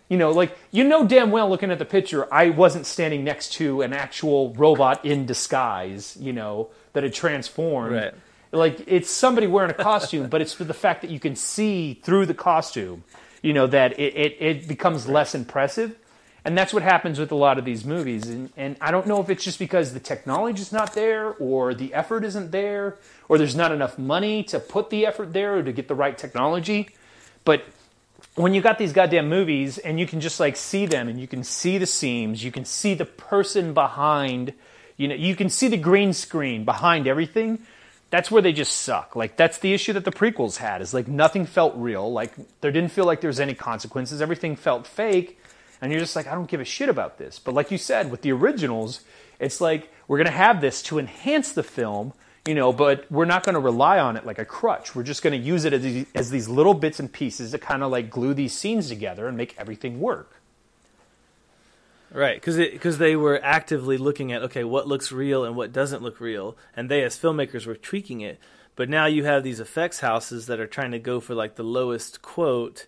You know, like you know damn well looking at the picture, I wasn't standing next to an actual robot in disguise. You know that had transformed. Right. Like it's somebody wearing a costume, but it's for the fact that you can see through the costume. You know that it it, it becomes less impressive. And that's what happens with a lot of these movies. And, and I don't know if it's just because the technology is not there, or the effort isn't there, or there's not enough money to put the effort there or to get the right technology. But when you got these goddamn movies and you can just like see them and you can see the seams, you can see the person behind, you know, you can see the green screen behind everything. That's where they just suck. Like that's the issue that the prequels had is like nothing felt real. Like there didn't feel like there was any consequences. Everything felt fake. And you're just like, I don't give a shit about this. But like you said, with the originals, it's like we're gonna have this to enhance the film, you know, but we're not to rely on it like a crutch. We're just to use it as these, as these little bits and pieces to kind of like glue these scenes together and make everything work. Right, because because they were actively looking at okay, what looks real and what doesn't look real, and they as filmmakers were tweaking it. But now you have these effects houses that are trying to go for like the lowest quote,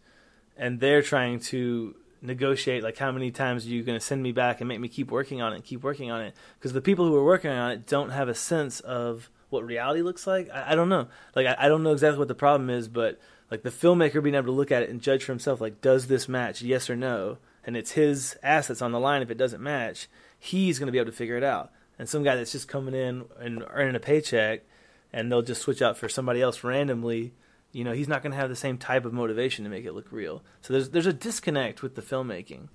and they're trying to negotiate like how many times are you going to send me back and make me keep working on it keep working on it because the people who are working on it don't have a sense of what reality looks like. I, I don't know. Like I, I don't know exactly what the problem is, but like the filmmaker being able to look at it and judge for himself, like does this match, yes or no, and it's his assets on the line. If it doesn't match, he's going to be able to figure it out. And some guy that's just coming in and earning a paycheck, and they'll just switch out for somebody else randomly. You know, he's not going to have the same type of motivation to make it look real. So there's there's a disconnect with the filmmaking,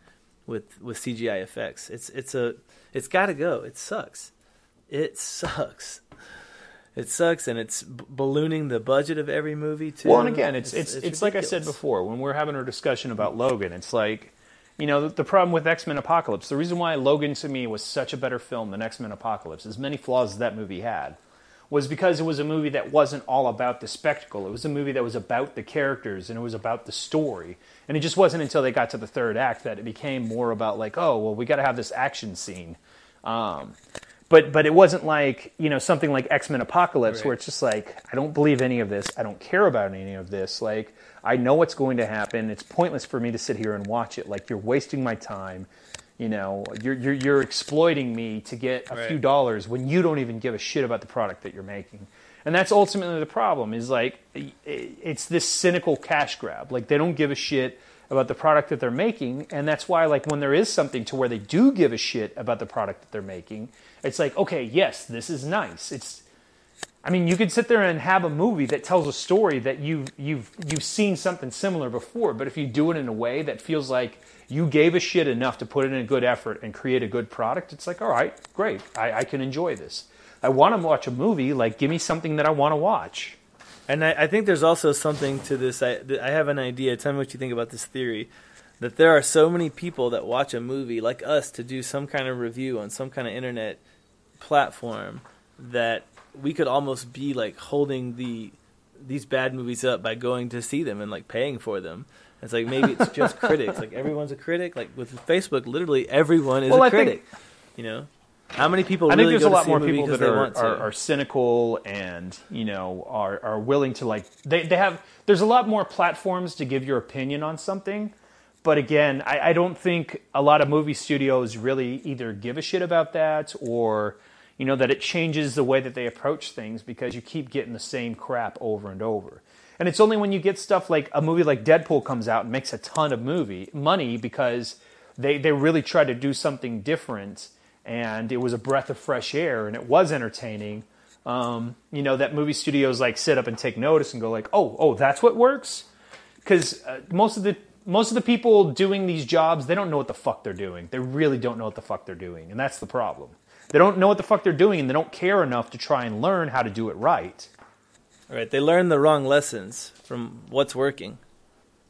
with with CGI effects. It's it's a it's got to go. It sucks. It sucks it sucks and it's b- ballooning the budget of every movie too. Well, and again, it's it's it's, it's like I said before when we're having our discussion about Logan, it's like you know the, problem with X Men Apocalypse. The reason why Logan to me was such a better film than X Men Apocalypse, as many flaws as that movie had, was because it was a movie that wasn't all about the spectacle. It was a movie that was about the characters and it was about the story. And it just wasn't until they got to the third act that it became more about like, oh, well, we got to have this action scene. Um, but but it wasn't like you know something like X Men Apocalypse right. where it's just like I don't believe any of this. I don't care about any of this. Like I know what's going to happen. It's pointless for me to sit here and watch it. Like you're wasting my time. You know, you're you're, you're exploiting me to get a right. few dollars when you don't even give a shit about the product that you're making. And that's ultimately the problem. Is like it's this cynical cash grab. Like they don't give a shit about the product that they're making, and that's why like when there is something to where they do give a shit about the product that they're making it's like, okay, yes, this is nice. It's I mean, you could sit there and have a movie that tells a story that you've you've you've seen something similar before, but if you do it in a way that feels like you gave a shit enough to put in a good effort and create a good product, it's like, all right, great, I, I can enjoy this. I want to watch a movie, like give me something that I want to watch. And I, I think there's also something to this. I, I have an idea. Tell me what you think about this theory that there are so many people that watch a movie like us to do some kind of review on some kind of internet platform that we could almost be like holding the these bad movies up by going to see them and like paying for them. It's like maybe it's just critics. Like everyone's a critic. Like with Facebook, literally everyone is well, a I critic. Think, you know, how many people? I really think there's a lot more people that are, are, are, cynical and you know are are willing to like they they have. There's a lot more platforms to give your opinion on something. But again, I, I don't think a lot of movie studios really either give a shit about that or you know, that it changes the way that they approach things because you keep getting the same crap over and over. And it's only when you get stuff like a movie like Deadpool comes out and makes a ton of movie money because they, they really try to do something different and it was a breath of fresh air and it was entertaining. Um, you know, that movie studios like sit up and take notice and go like, oh, oh, that's what works? Because uh, most of the most of the people doing these jobs, they don't know what the fuck they're doing. They really don't know what the fuck they're doing, and that's the problem. They don't know what the fuck they're doing and they don't care enough to try and learn how to do it right. Right. They learn the wrong lessons from what's working.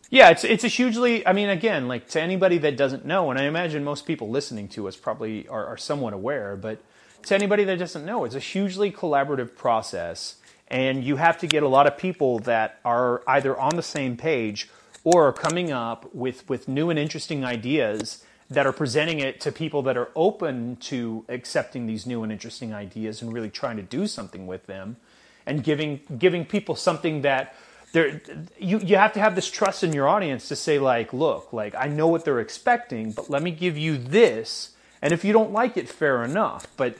Yeah, it's it's a hugely. I mean, again, like to anybody that doesn't know, and I imagine most people listening to us probably are, are somewhat aware, but to anybody that doesn't know, it's a hugely collaborative process, And you have to get a lot of people that are either on the same page or coming up with, with new and interesting ideas that are presenting it to people that are open to accepting these new and interesting ideas and really trying to do something with them and giving giving people something that there you you have to have this trust in your audience to say like look like I know what they're expecting but let me give you this and if you don't like it fair enough. But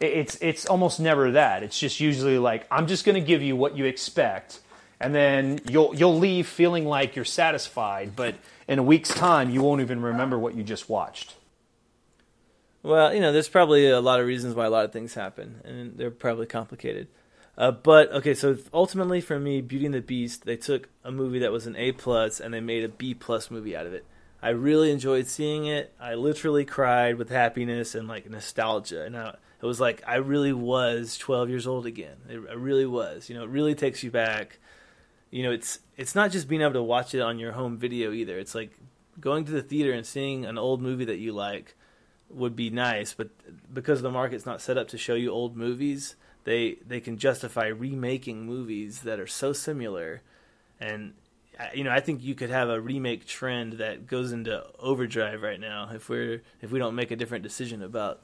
it's it's almost never that. It's just usually like I'm just going to give you what you expect and then you'll you'll leave feeling like you're satisfied but in a week's time you won't even remember what you just watched Well, you know, there's probably a lot of reasons why a lot of things happen, and they're probably complicated. Uh, but okay, so ultimately for me, Beauty and the Beast, they took a movie that was an A plus and they made a B plus movie out of it. I really enjoyed seeing it. I literally cried with happiness and like nostalgia, and I, it was like I really was 12 years old again. It, really was. You know, it really takes you back. You know, it's it's not just being able to watch it on your home video either. It's like going to the theater and seeing an old movie that you like would be nice, but because the market's not set up to show you old movies, they they can justify remaking movies that are so similar and you know I think you could have a remake trend that goes into overdrive right now if we're if we don't make a different decision about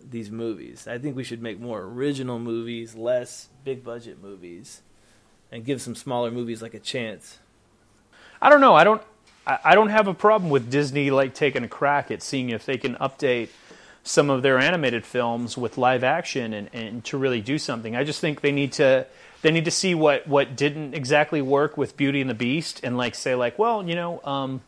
these movies. I think we should make more original movies, less big budget movies and give some smaller movies like a chance. I don't know. I don't. I don't have a problem with Disney like taking a crack at seeing if they can update some of their animated films with live action and, and to really do something. I just think they need to they need to see what what didn't exactly work with Beauty and the Beast and like say like, well, you know, um,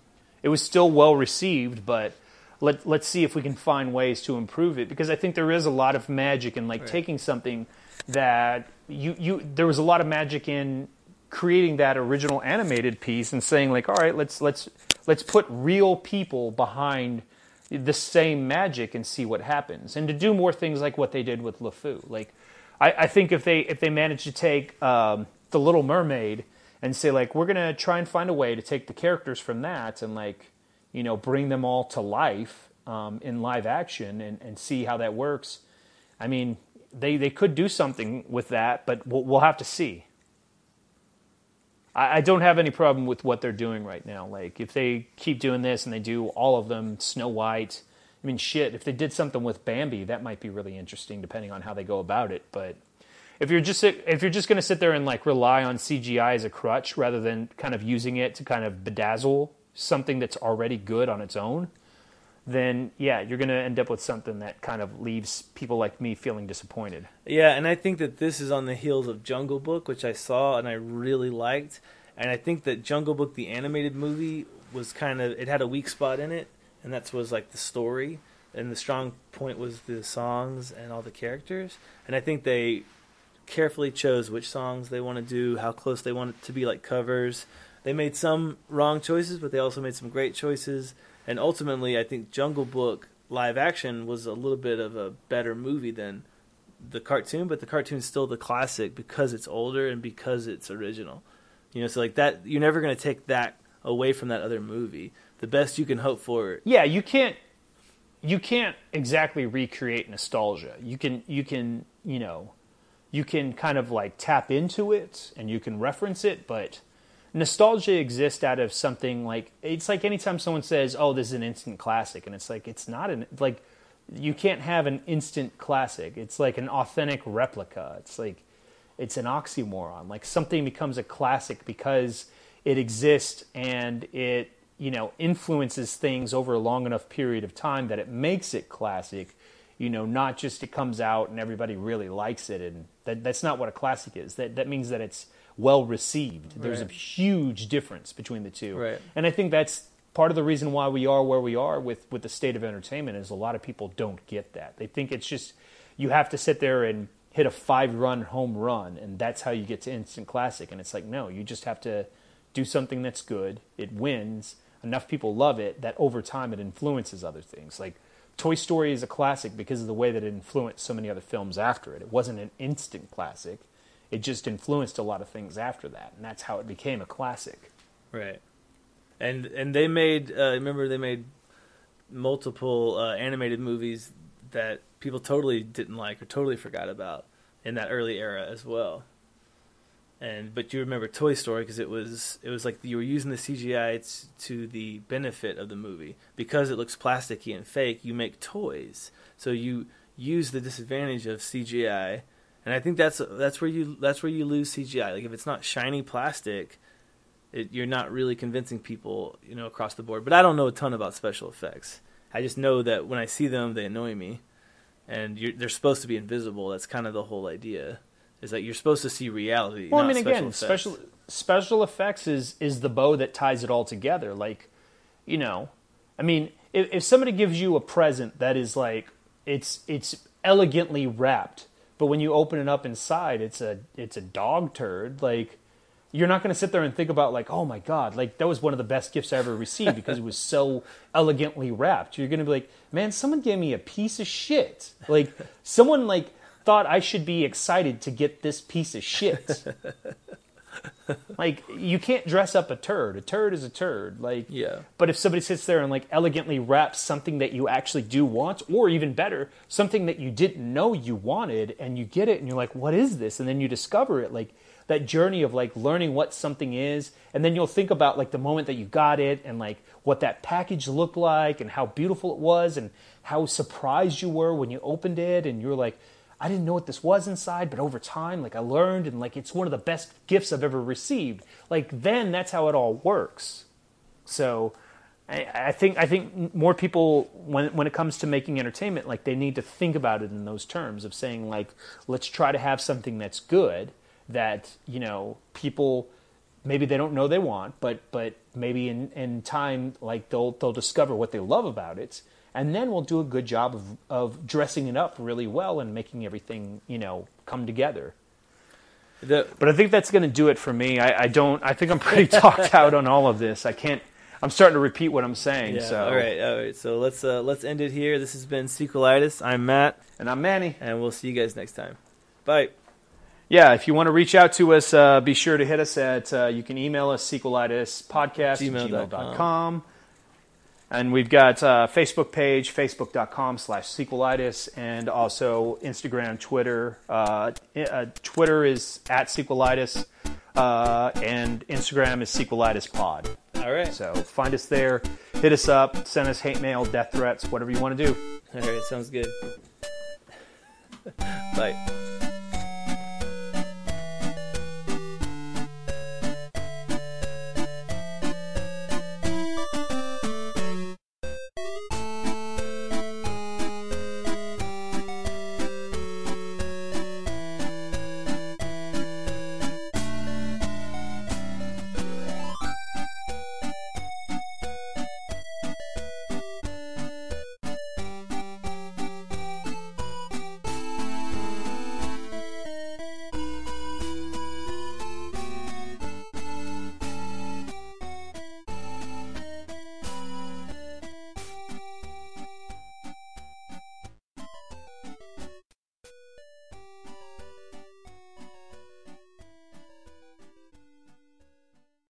it was still well received, but let let's see if we can find ways to improve it because I think there is a lot of magic in like Right. taking something that you you there was a lot of magic in creating that original animated piece and saying like all right let's let's let's put real people behind the same magic and see what happens. And to do more things like what they did with LeFou. Like I, I think if they if they manage to take um, the Little Mermaid and say like we're gonna try and find a way to take the characters from that and like you know bring them all to life um, in live action and, and see how that works I mean they they could do something with that but we'll, we'll have to see. I, I don't have any problem with what they're doing right now. Like if they keep doing this and they do all of them Snow White I mean shit if they did something with Bambi that might be really interesting depending on how they go about it. But if you're just if you're just going to sit there and like rely on CGI as a crutch rather than kind of using it to kind of bedazzle something that's already good on its own, then yeah, you're going to end up with something that kind of leaves people like me feeling disappointed. Yeah, and I think that this is on the heels of Jungle Book, which I saw and I really liked. And I think that Jungle Book, the animated movie, was kind of it had a weak spot in it, and that was like the story, and the strong point was the songs and all the characters. And I think they carefully chose which songs they want to do, how close they want it to be like covers. They made some wrong choices, but they also made some great choices. And ultimately, I think Jungle Book live action was a little bit of a better movie than the cartoon, but the cartoon's still the classic because it's older and because it's original. You know, so like that, you're never going to take that away from that other movie. The best you can hope for, Yeah, you can't you can't exactly recreate nostalgia. You can you can, you know, you can kind of like tap into it and you can reference it, but nostalgia exists out of something like it's like anytime someone says, "Oh, this is an instant classic," and it's like it's not an like you can't have an instant classic. It's like an authentic replica. It's like it's an oxymoron. Like something becomes a classic because it exists and it you know influences things over a long enough period of time that it makes it classic. You know, not just it comes out and everybody really likes it, and that, that's not what a classic is. That that means that it's well received. There's a huge difference between the two, Right. and I think that's part of the reason why we are where we are with with the state of entertainment is a lot of people don't get that. They think it's just you have to sit there and hit a five run home run and that's how you get to instant classic and it's like no, you just have to do something that's good. It wins. Enough people love it that over time it influences other things. Like Toy Story is a classic because of the way that it influenced so many other films after it. It wasn't an instant classic. It just influenced a lot of things after that, and that's how it became a classic. right? And and they made uh, remember they made multiple uh, animated movies that people totally didn't like or totally forgot about in that early era as well. and but you remember Toy Story because it was it was like you were using the CGI t- to the benefit of the movie because it looks plasticky and fake. You make toys, so you use the disadvantage of CGI, and I think that's that's where you that's where you lose CGI. Like if it's not shiny plastic, it, you're not really convincing people, you know, across the board. But I don't know a ton about special effects. I just know that when I see them, they annoy me, and they're supposed to be invisible. That's kind of the whole idea is that you're supposed to see reality. Well, I mean, special again, effects. special special effects is is the bow that ties it all together. Like, you know, I mean, if, if somebody gives you a present that is like it's it's elegantly wrapped, but when you open it up inside, it's a it's a dog turd. Like, you're not going to sit there and think about like, oh my god, like that was one of the best gifts I ever received because it was so elegantly wrapped. You're going to be like, man, someone gave me a piece of shit. Like, someone like thought I should be excited to get this piece of shit. like you can't dress up a turd. A turd is a turd. Like Yeah. But if somebody sits there and like elegantly wraps something that you actually do want, or even better, something that you didn't know you wanted, and you get it, and you're like, "What is this?" and then you discover it, like that journey of like learning what something is, and then you'll think about like the moment that you got it, and like what that package looked like, and how beautiful it was, and how surprised you were when you opened it, and you're like I didn't know what this was inside, but over time, like I learned, and like it's one of the best gifts I've ever received. Like then, that's how it all works. So, I, I think I think more people when when it comes to making entertainment, like they need to think about it in those terms of saying like, let's try to have something that's good that you know people maybe they don't know they want, but but maybe in in time like they'll they'll discover what they love about it and then we'll do a good job of, of dressing it up really well and making everything you know come together The, but i think that's going to do it for me I, I don't i think i'm pretty talked out on all of this i can't i'm starting to repeat what i'm saying yeah. so All right. All right. So let's uh, let's end it here. This has been Sequelitis. I'm Matt, and i'm manny and we'll see you guys next time. Bye. yeah if you want to reach out to us uh, be sure to hit us at uh, you can email us sequelitispodcast Gmail dot at gmail.com and we've got uh, facebook page facebook.com slash sequelitis and also instagram twitter uh, uh, twitter is at sequelitis uh, and instagram is sequelitis pod All right. so find us there hit us up send us hate mail death threats whatever you want to do All right. Sounds good. Bye.